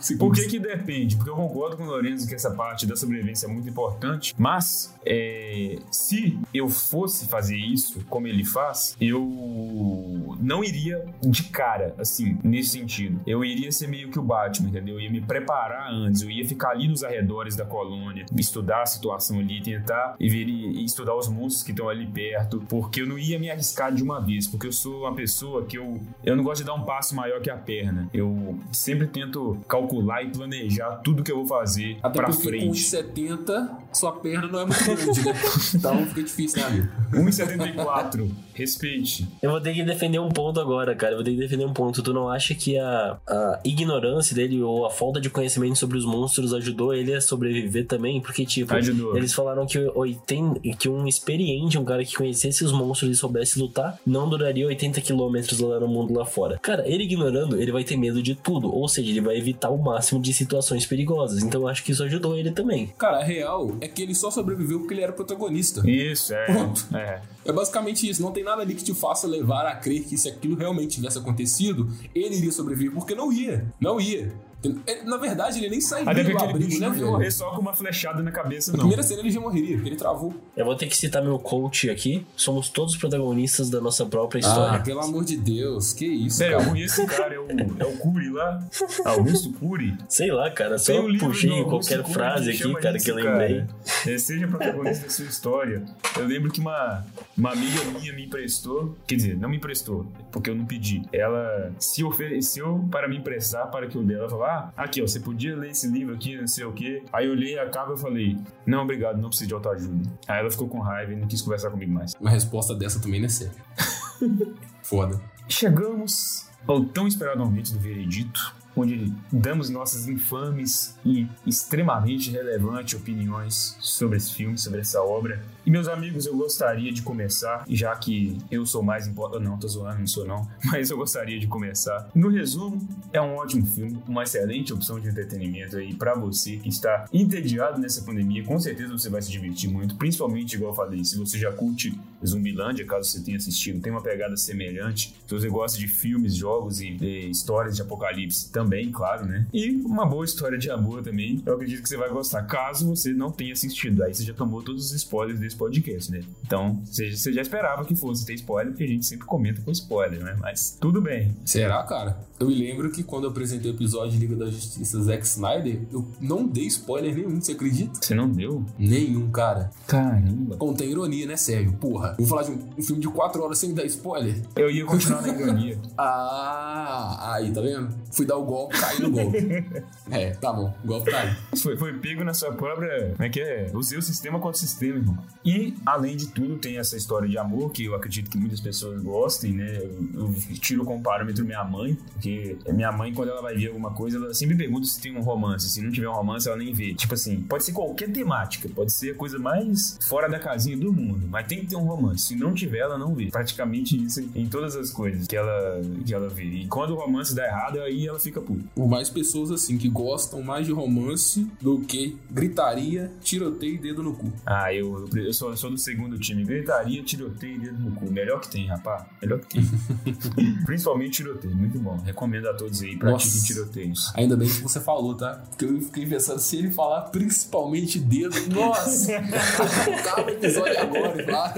Cinco Por que que depende? Porque eu concordo com o Lorenzo que essa parte da sobrevivência é muito importante, mas é, se eu fosse fazer isso como ele faz, eu não iria de cara, assim, nesse sentido. Eu iria ser meio que o Batman, entendeu? Eu ia me preparar antes, eu ia ficar ali nos arredores da colônia, estudar a situação ali, tentar e, ver, e estudar os monstros que estão ali perto, porque eu não ia me arriscar de uma vez, porque eu sou uma pessoa que eu, eu não gosto de dar um passo maior que a perna. Eu sempre tento calcular e planejar tudo que eu vou fazer Até pra frente. Com 70 sua perna não é muito grande, né? Então fica difícil, né, amigo? 1,74. Respeite. Eu vou ter que defender um ponto agora, cara. Eu vou ter que defender um ponto. Tu não acha que a, a ignorância dele ou a falta de conhecimento sobre os monstros ajudou ele a sobreviver também? Porque, tipo, Ajudou. eles falaram que, 80, que um experiente, um cara que conhecesse os monstros e soubesse lutar, não duraria 80 quilômetros lá no mundo lá fora. Cara, ele ignorando, ele vai ter medo de tudo. Ou seja, ele vai evitar o máximo de situações perigosas. Então eu acho que isso ajudou ele também. Cara, a real é que ele só sobreviveu porque ele era o protagonista. Isso, é. Pronto. é. É basicamente isso. Não tem nada ali que te faça levar a crer que se aquilo realmente tivesse acontecido, ele iria sobreviver, porque não ia. Não ia. Na verdade, ele nem sairia Até do abrigo, né, não ia velho? morrer só com uma flechada na cabeça, Na não. primeira cena ele já morreria, porque ele travou. Eu vou ter que citar meu coach aqui. Somos todos protagonistas da nossa própria Ah, história. pelo amor de Deus, que isso, Sério, eu conheço esse cara, é o, é o Cury lá. Augusto Cury. Sei lá, cara. Só um puxei qualquer Cury frase aqui, cara, isso, que eu lembrei. É, seja protagonista da sua história. Eu lembro que uma, uma amiga minha me emprestou, quer dizer, não me emprestou, porque eu não pedi. Ela se ofereceu para me emprestar para que eu dê. Ela falou: Ah, aqui, ó, você podia ler esse livro aqui, não sei o quê. Aí eu olhei a capa e falei: Não, obrigado, não preciso de autoajuda. Aí ela ficou com raiva e não quis conversar comigo mais. Uma resposta dessa também não é séria. Foda. Chegamos ao tão esperado momento do veredito, onde damos nossas infames e extremamente relevantes opiniões sobre esse filme, sobre essa obra. E meus amigos, eu gostaria de começar, já que eu sou mais importante. Não, tô zoando, não sou não. Mas eu gostaria de começar. No resumo, é um ótimo filme, uma excelente opção de entretenimento aí pra você que está entediado nessa pandemia. Com certeza você vai se divertir muito, principalmente, igual eu falei, se você já curte Zumbilândia, caso você tenha assistido, tem uma pegada semelhante. Se você gosta de filmes, jogos e, e histórias de apocalipse também, claro, né? E uma boa história de amor também. Eu acredito que você vai gostar, caso você não tenha assistido. Aí você já tomou todos os spoilers desse podcast, né? Então, você, você já esperava que fosse ter spoiler, porque a gente sempre comenta com spoiler, né? Mas tudo bem. Será, cara? Eu me lembro que quando eu apresentei o episódio de Liga da Justiça Zack Snyder, eu não dei spoiler nenhum, você acredita? Você não deu? Nenhum, cara. Caramba. Contém ironia, né, Sérgio? Porra. Vou falar de um, um filme de 4 horas sem dar spoiler? Eu ia continuar na ironia. Ah, aí, tá vendo? Fui dar o golpe, caí no golpe. é, tá bom. O golpe aí. Foi, foi pego na sua própria. Como é que é? Usei o sistema contra o sistema, irmão. E, além de tudo, tem essa história de amor que eu acredito que muitas pessoas gostem, né? Eu, eu tiro como parâmetro minha mãe, porque minha mãe, quando ela vai ver alguma coisa, ela sempre pergunta se tem um romance. Se não tiver um romance, ela nem vê. Tipo assim, pode ser qualquer temática, pode ser a coisa mais fora da casinha do mundo, mas tem que ter um romance. Se não tiver, ela não vê. Praticamente isso em todas as coisas que ela, que ela vê. E quando o romance dá errado, aí ela fica Por mais pessoas assim que gostam mais de romance do que gritaria, tiroteio e dedo no cu. Ah, eu, eu, sou, eu sou do segundo time. Gritaria, tiroteio e dedo no cu. Melhor que tem, rapaz. Melhor que tem. Principalmente tiroteio. Muito bom. Recomendo a todos aí. Pratiquem tiroteios. Ainda bem que você falou, tá? Porque eu fiquei pensando, se ele falar principalmente dedo, nossa! Acaba o episódio agora, lá.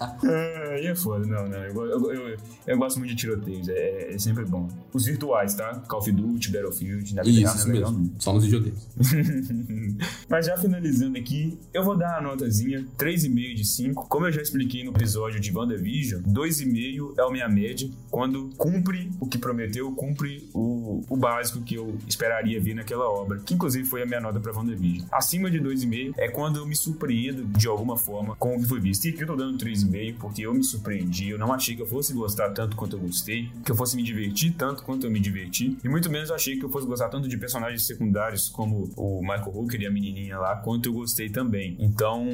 Ah, Aí é foda. Não, não. Eu, eu, eu, eu gosto muito de tiroteios. É, é sempre bom. Os virtuais, tá? Call of Duty, Battlefield. Na real Isso, não é isso legal, mesmo. Só nos videogames. Mas já finalizando aqui, eu vou dar a notazinha 3,5 de 5. Como eu já expliquei no episódio de WandaVision, 2,5 é a minha média. Quando cumpre o que prometeu, cumpre o, o básico que eu esperaria ver naquela obra, que inclusive foi a minha nota pra WandaVision. Acima de 2,5 é quando eu me surpreendo de alguma forma com o que foi visto. E aqui eu tô dando 3,5 porque eu me surpreendi. Eu não achei que eu fosse gostar tanto quanto eu gostei, que eu fosse me divertir tanto quanto eu me diverti. E muito menos eu achei que eu fosse gostar tanto de personagens secundários como o Michael Hooker e a menininha lá, quanto eu gostei também. Então,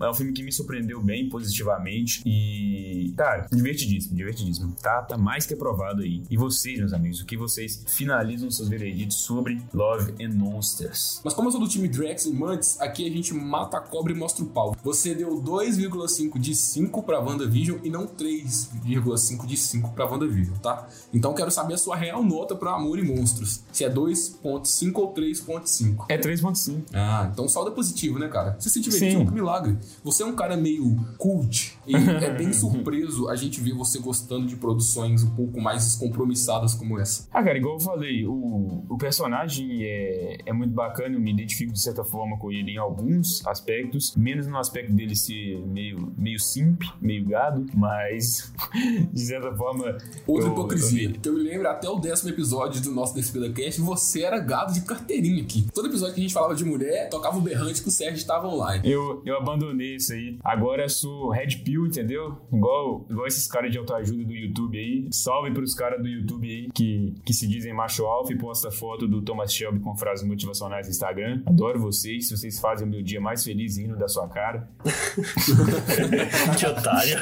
é um filme que me surpreendeu bem positivamente e, cara, divertidíssimo, divertidíssimo. Tá, tá mais que aprovado aí. E vocês, meus amigos, o que vocês finalizam seus vereditos sobre Love and Monsters? Mas como eu sou do time Drex e Mantis, aqui a gente mata a cobra e mostra o pau. Você deu 2,5 de 5 pra WandaVision e não 3,5 de 5 pra WandaVision, tá? Então quero saber a sua real nota pra Amor e Monstros. Monstros. Se é 2.5 ou 3.5. É 3.5. Ah, então saldo é positivo, né, cara? Você se divertiu, Sim. que milagre. Você é um cara meio cult e é bem surpreso a gente ver você gostando de produções um pouco mais descompromissadas como essa. Ah, cara, igual eu falei, o, o personagem é, é muito bacana, eu me identifico de certa forma com ele em alguns aspectos, menos no aspecto dele ser meio, meio simp, meio gado, mas de certa forma. Outra eu- hipocrisia. eu- que eu me lembro até o décimo episódio do nosso Despida Cast, você era gado de carteirinha aqui. Todo episódio que a gente falava de mulher, tocava o berrante que o Sérgio estava online. Eu, eu abandonei isso aí. Agora eu sou Red Pill, entendeu? Igual, igual esses caras de autoajuda do YouTube aí. Salve pros caras do YouTube aí que, que se dizem macho alfa e posta foto do Thomas Shelby com frases motivacionais no Instagram. Adoro vocês. Vocês fazem o meu dia mais feliz rindo da sua cara. que otário.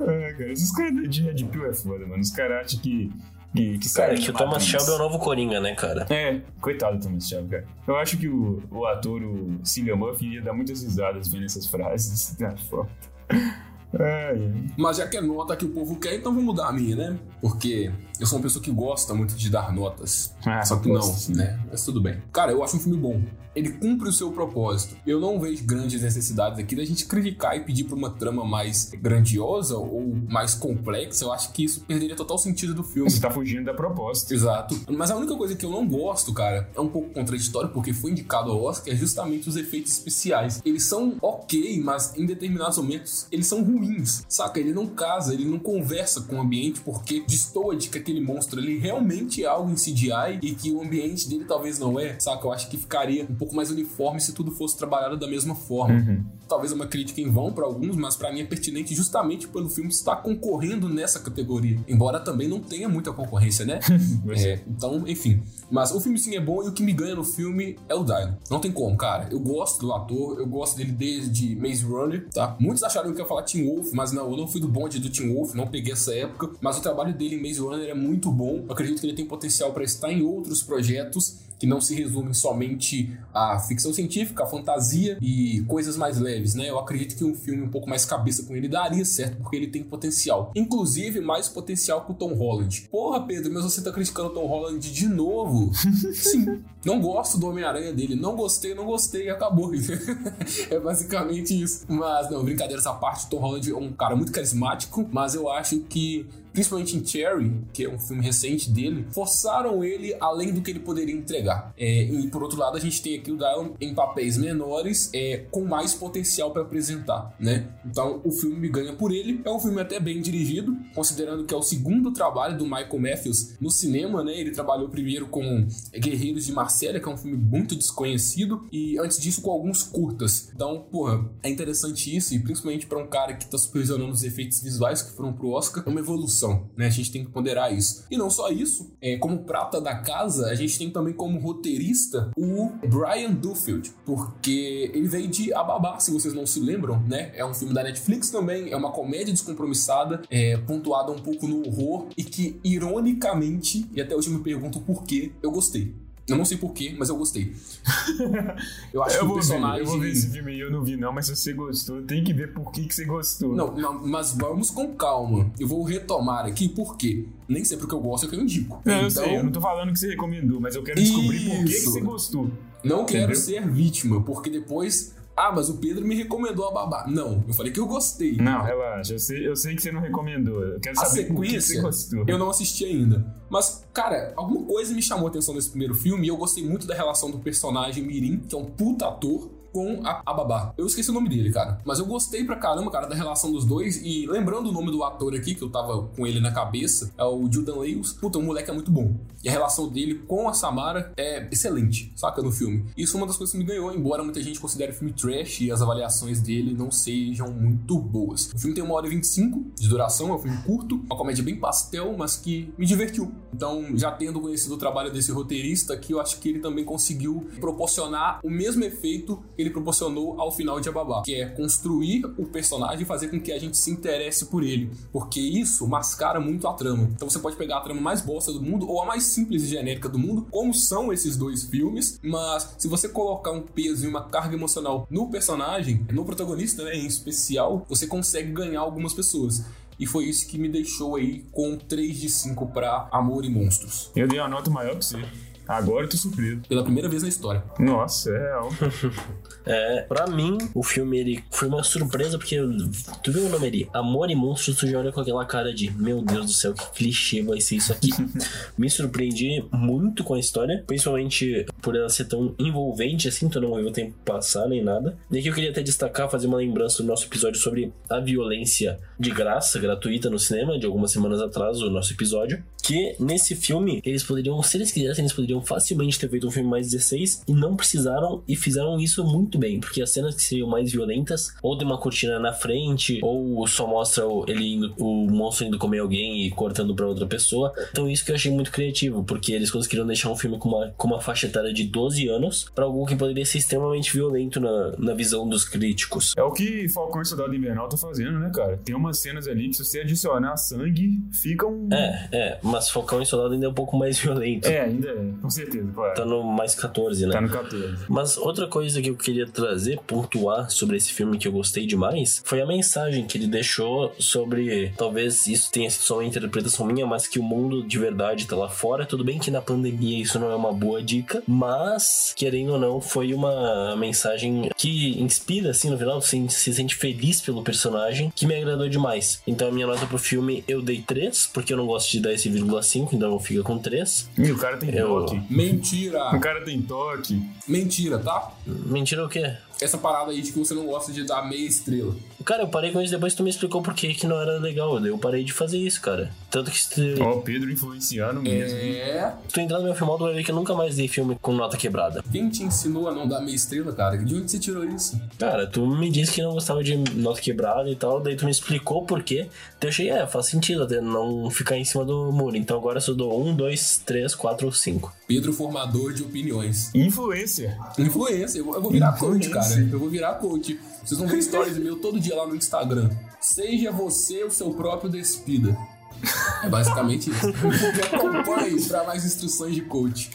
Ah, cara, esses caras de Red Pill é foda, mano. Os caras acham que. Que, que Cara, que o Thomas. Shelby é o novo Coringa, né, cara? É, coitado do Thomas Shelby, cara. Eu acho que o, o ator, o Cillian Murphy, ia dar muitas risadas vendo essas frases na foto. Ai, Mas já que é nota que o povo quer, então vou mudar a minha, né? Porque eu sou uma pessoa que gosta muito de dar notas. Ah, Só que não, né? Mas tudo bem. Cara, eu acho um filme bom. Ele cumpre o seu propósito. Eu não vejo grandes necessidades aqui da gente criticar e pedir pra uma trama mais grandiosa ou mais complexa. Eu acho que isso perderia total sentido do filme. Você tá fugindo da proposta. Exato. Mas a única coisa que eu não gosto, cara, é um pouco contraditório, porque foi indicado ao Oscar, é justamente os efeitos especiais. Eles são ok, mas em determinados momentos eles são ruins, saca? Ele não casa, ele não conversa com o ambiente, porque destoa de que aquele monstro ele realmente é algo em CGI e que o ambiente dele talvez não é, saca? Eu acho que ficaria um pouco mais uniforme se tudo fosse trabalhado da mesma forma. Talvez uma crítica em vão pra alguns, mas pra mim é pertinente justamente pelo filme estar concorrendo nessa categoria. Embora também não tenha muita concorrência, né? É, então, enfim. Mas o filme sim é bom e o que me ganha no filme é o Dylan. Não tem como, cara. Eu gosto do ator, eu gosto dele desde Maze Runner, tá? Muitos acharam que eu ia falar Tim Wolf, mas não, eu não fui do bonde do Tim Wolf, não peguei essa época. Mas o trabalho dele em Maze Runner é muito bom. Eu acredito que ele tem potencial pra estar em outros projetos que não se resumem somente à ficção científica, à fantasia e coisas mais leves, né? Eu acredito que um filme um pouco mais cabeça com ele daria certo, porque ele tem potencial. Inclusive, mais potencial que o Tom Holland. Porra, Pedro, mas você tá criticando o Tom Holland de novo? Sim. Não gosto do Homem-Aranha dele. Não gostei, não gostei e acabou. é basicamente isso. Mas, não, brincadeiras à parte, o Tom Holland é um cara muito carismático, mas eu acho que principalmente em Cherry, que é um filme recente dele, forçaram ele além do que ele poderia entregar. É, e por outro lado, a gente tem aqui o Dylan em papéis menores, é, com mais potencial para apresentar, né? Então o filme me ganha por ele. É um filme até bem dirigido, considerando que é o segundo trabalho do Michael Matthews no cinema, né? Ele trabalhou primeiro com Guerreiros de Marsella, que é um filme muito desconhecido, e antes disso com alguns curtas. Então, porra, é interessante isso, e principalmente para um cara que tá supervisionando os efeitos visuais que foram pro Oscar, é uma evolução, né? A gente tem que ponderar isso. E não só isso, é, como prata da casa, a gente tem também como roteirista o Brian Duffield, porque ele veio de Ababá, se vocês não se lembram, né? É um filme da Netflix também, é uma comédia descompromissada, é, pontuada um pouco no horror, e que, ironicamente, e até hoje eu me pergunto por que, eu gostei. Eu não sei porquê, mas eu gostei. Eu acho que Eu o vou, ver, personagem. eu vou ver esse filme aí, eu não vi não, mas se você gostou, tem que ver por que, que você gostou. Não, não, mas vamos com calma. Eu vou retomar aqui por quê. Nem sempre o que eu gosto é o que eu indico. Não, eu então, sei, eu não tô falando que você recomendou, mas eu quero descobrir por que, que Isso. você gostou. não quero Entendeu? ser vítima, porque depois. Ah, mas o Pedro me recomendou a babá. Não, eu falei que eu gostei. Não, relaxa, eu sei, eu sei que você não recomendou. Eu quero A saber por que, você sequência, gostou. eu não assisti ainda. Mas, cara, alguma coisa me chamou a atenção nesse primeiro filme e eu gostei muito da relação do personagem Mirim, que é um puta ator, com a, a babá. Eu esqueci o nome dele, cara. Mas eu gostei pra caramba, cara, da relação dos dois. E lembrando o nome do ator aqui, que eu tava com ele na cabeça, é o Jordan Lewis. Puta, o moleque é muito bom. E a relação dele com a Samara é excelente, saca, no filme. Isso é uma das coisas que me ganhou, embora muita gente considere o filme trash e as avaliações dele não sejam muito boas. O filme tem uma hora e 25 de duração, é um filme curto, uma comédia bem pastel, mas que me divertiu. Então, já tendo conhecido o trabalho desse roteirista aqui, eu acho que ele também conseguiu proporcionar o mesmo efeito que ele proporcionou ao final de Ababá, que é construir o personagem e fazer com que a gente se interesse por ele, porque isso mascara muito a trama. Então você pode pegar a trama mais bosta do mundo ou a mais simples e genérica do mundo, como são esses dois filmes, mas se você colocar um peso e uma carga emocional no personagem, no protagonista né, em especial, você consegue ganhar algumas pessoas. E foi isso que me deixou aí com 3 de 5 pra Amor e Monstros. Eu dei uma nota maior que você. Agora eu tô surpreso. Pela primeira vez na história. Nossa, é real. É, pra mim, o filme ele foi uma surpresa, porque tu viu o nome ali? Amor e Monstros, tu já olha com aquela cara de meu Deus do céu, que clichê vai ser isso aqui. Me surpreendi muito com a história, principalmente por ela ser tão envolvente assim, tu não viu o tempo passar nem nada. E aqui eu queria até destacar, fazer uma lembrança do nosso episódio sobre a violência de graça, gratuita no cinema, de algumas semanas atrás, o nosso episódio. Que nesse filme, eles poderiam, se eles quisessem, eles poderiam facilmente ter feito um filme mais 16 e não precisaram e fizeram isso muito bem, porque as cenas que seriam mais violentas, ou tem uma cortina na frente, ou só mostra ele indo, o monstro indo comer alguém e cortando pra outra pessoa. Então isso que eu achei muito criativo, porque eles conseguiram deixar um filme com uma, com uma faixa etária de 12 anos pra algo que poderia ser extremamente violento na, na visão dos críticos. É o que Falcão e Soldado Invernal tá fazendo, né, cara? Tem umas cenas ali que se você adicionar sangue, fica um... É, é, mas Falcão e Soldado ainda é um pouco mais violento. É, ainda é. Com certeza, claro. Tá no mais 14, né? Tá no 14. Mas outra coisa que eu queria trazer, pontuar sobre esse filme que eu gostei demais, foi a mensagem que ele deixou sobre. Talvez isso tenha sido só uma interpretação minha, mas que o mundo de verdade tá lá fora. Tudo bem que na pandemia isso não é uma boa dica, mas, querendo ou não, foi uma mensagem que inspira, assim, no final, se sente feliz pelo personagem, que me agradou demais. Então a minha nota pro filme eu dei 3, porque eu não gosto de dar esse vírgula 5, então fica com 3. Ih, o cara tem Eu- toque. Mentira! O cara tem toque. Mentira, tá? Mentira o quê? Essa parada aí de que você não gosta de dar meia estrela. Cara, eu parei com isso depois que tu me explicou por que que não era legal. Daí Eu parei de fazer isso, cara. Tanto que Ó, o Pedro influenciando mesmo. É. se tu entrar no meu filmal, tu vai ver que eu nunca mais dei filme com nota quebrada. Quem te ensinou a não dar meia estrela, cara? De onde você tirou isso? Cara, tu me disse que não gostava de nota quebrada e tal, daí tu me explicou por quê. Eu achei, é, faz sentido até não ficar em cima do muro. Então agora eu só dou um, dois, três, quatro ou cinco. Pedro, formador de opiniões. Influência. Influência. Eu eu vou virar coach, cara. Eu vou virar coach. Vocês vão ver stories meu todo dia lá no Instagram. Seja você o seu próprio despida. É basicamente isso. Me acompanhe para mais instruções de coach.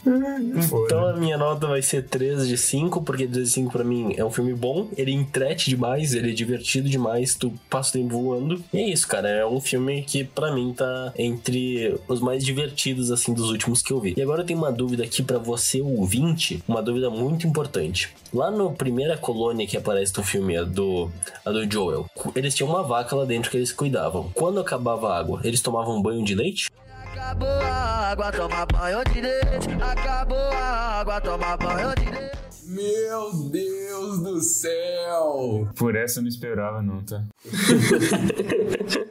Então a minha nota vai ser 3 de 5, porque 3 de 5 pra mim é um filme bom, ele entrete demais, ele é divertido demais, tu passa o tempo voando. E é isso, cara, é um filme que pra mim tá entre os mais divertidos, assim, dos últimos que eu vi. E agora eu tenho uma dúvida aqui pra você, ouvinte, uma dúvida muito importante. Lá no primeira colônia que aparece no filme, a do, a do Joel, eles tinham uma vaca lá dentro que eles cuidavam. Quando acabava a água, eles tomavam banho de leite? Acabou a água, toma banho de leite. Acabou a água, toma banho de leite. Meu Deus do céu! Por essa eu não esperava, não, tá?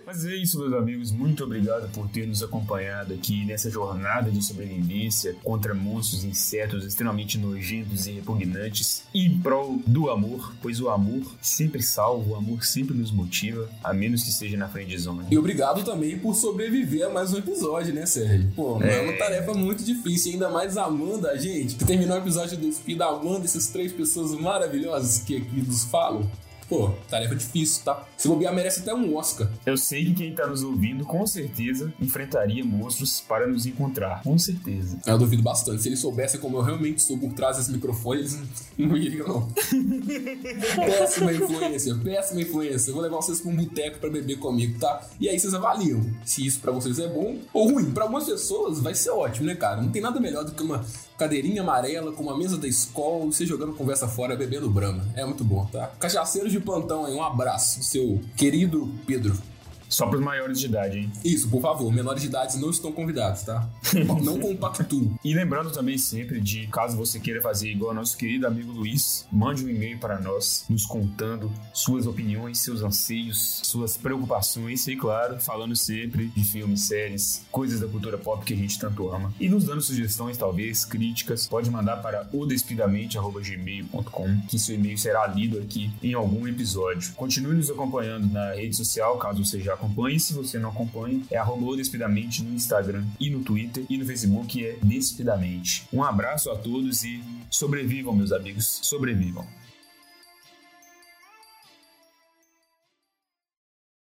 Mas é isso, meus amigos. Muito obrigado por ter nos acompanhado aqui nessa jornada de sobrevivência contra monstros e insetos extremamente nojentos e repugnantes em prol do amor, pois o amor sempre salva, o amor sempre nos motiva, a menos que seja na friend zone. E obrigado também por sobreviver a mais um episódio, né, Sérgio? Pô, não é uma tarefa muito difícil, ainda mais a gente. Que terminou o episódio do Speed amando essas três pessoas maravilhosas que aqui nos falam. Pô, tarefa difícil, tá? Se bobear, merece até um Oscar. Eu sei que quem tá nos ouvindo, com certeza, enfrentaria monstros para nos encontrar. Com certeza. Eu duvido bastante. Se eles soubessem como eu realmente sou por trás desse microfone, eles não- iriam, não. péssima influência, péssima influência. Eu vou levar vocês pra um boteco pra beber comigo, tá? E aí vocês avaliam se isso pra vocês é bom ou ruim. Pra algumas pessoas vai ser ótimo, né, cara? Não tem nada melhor do que uma cadeirinha amarela com uma mesa da escola, você jogando conversa fora, bebendo brama. É muito bom, tá? Cachaceiros de plantão aí, um abraço, seu querido Pedro. Só pros maiores de idade, hein? Isso, por favor, menores de idade não estão convidados, tá? Não compactuo. E lembrando também sempre de, caso você queira fazer igual nosso querido amigo Luiz, mande um e-mail para nós, nos contando suas opiniões, seus anseios, suas preocupações e, claro, falando sempre de filmes, séries, coisas da cultura pop que a gente tanto ama. E nos dando sugestões, talvez, críticas, pode mandar para odespidamente.gmail.com, que seu e-mail será lido aqui em algum episódio. Continue nos acompanhando na rede social, caso você já acompanhe. Se você não acompanha, é arroba odespidamente no Instagram e no Twitter e no Facebook é Despidamente. Um abraço a todos e sobrevivam, meus amigos, sobrevivam.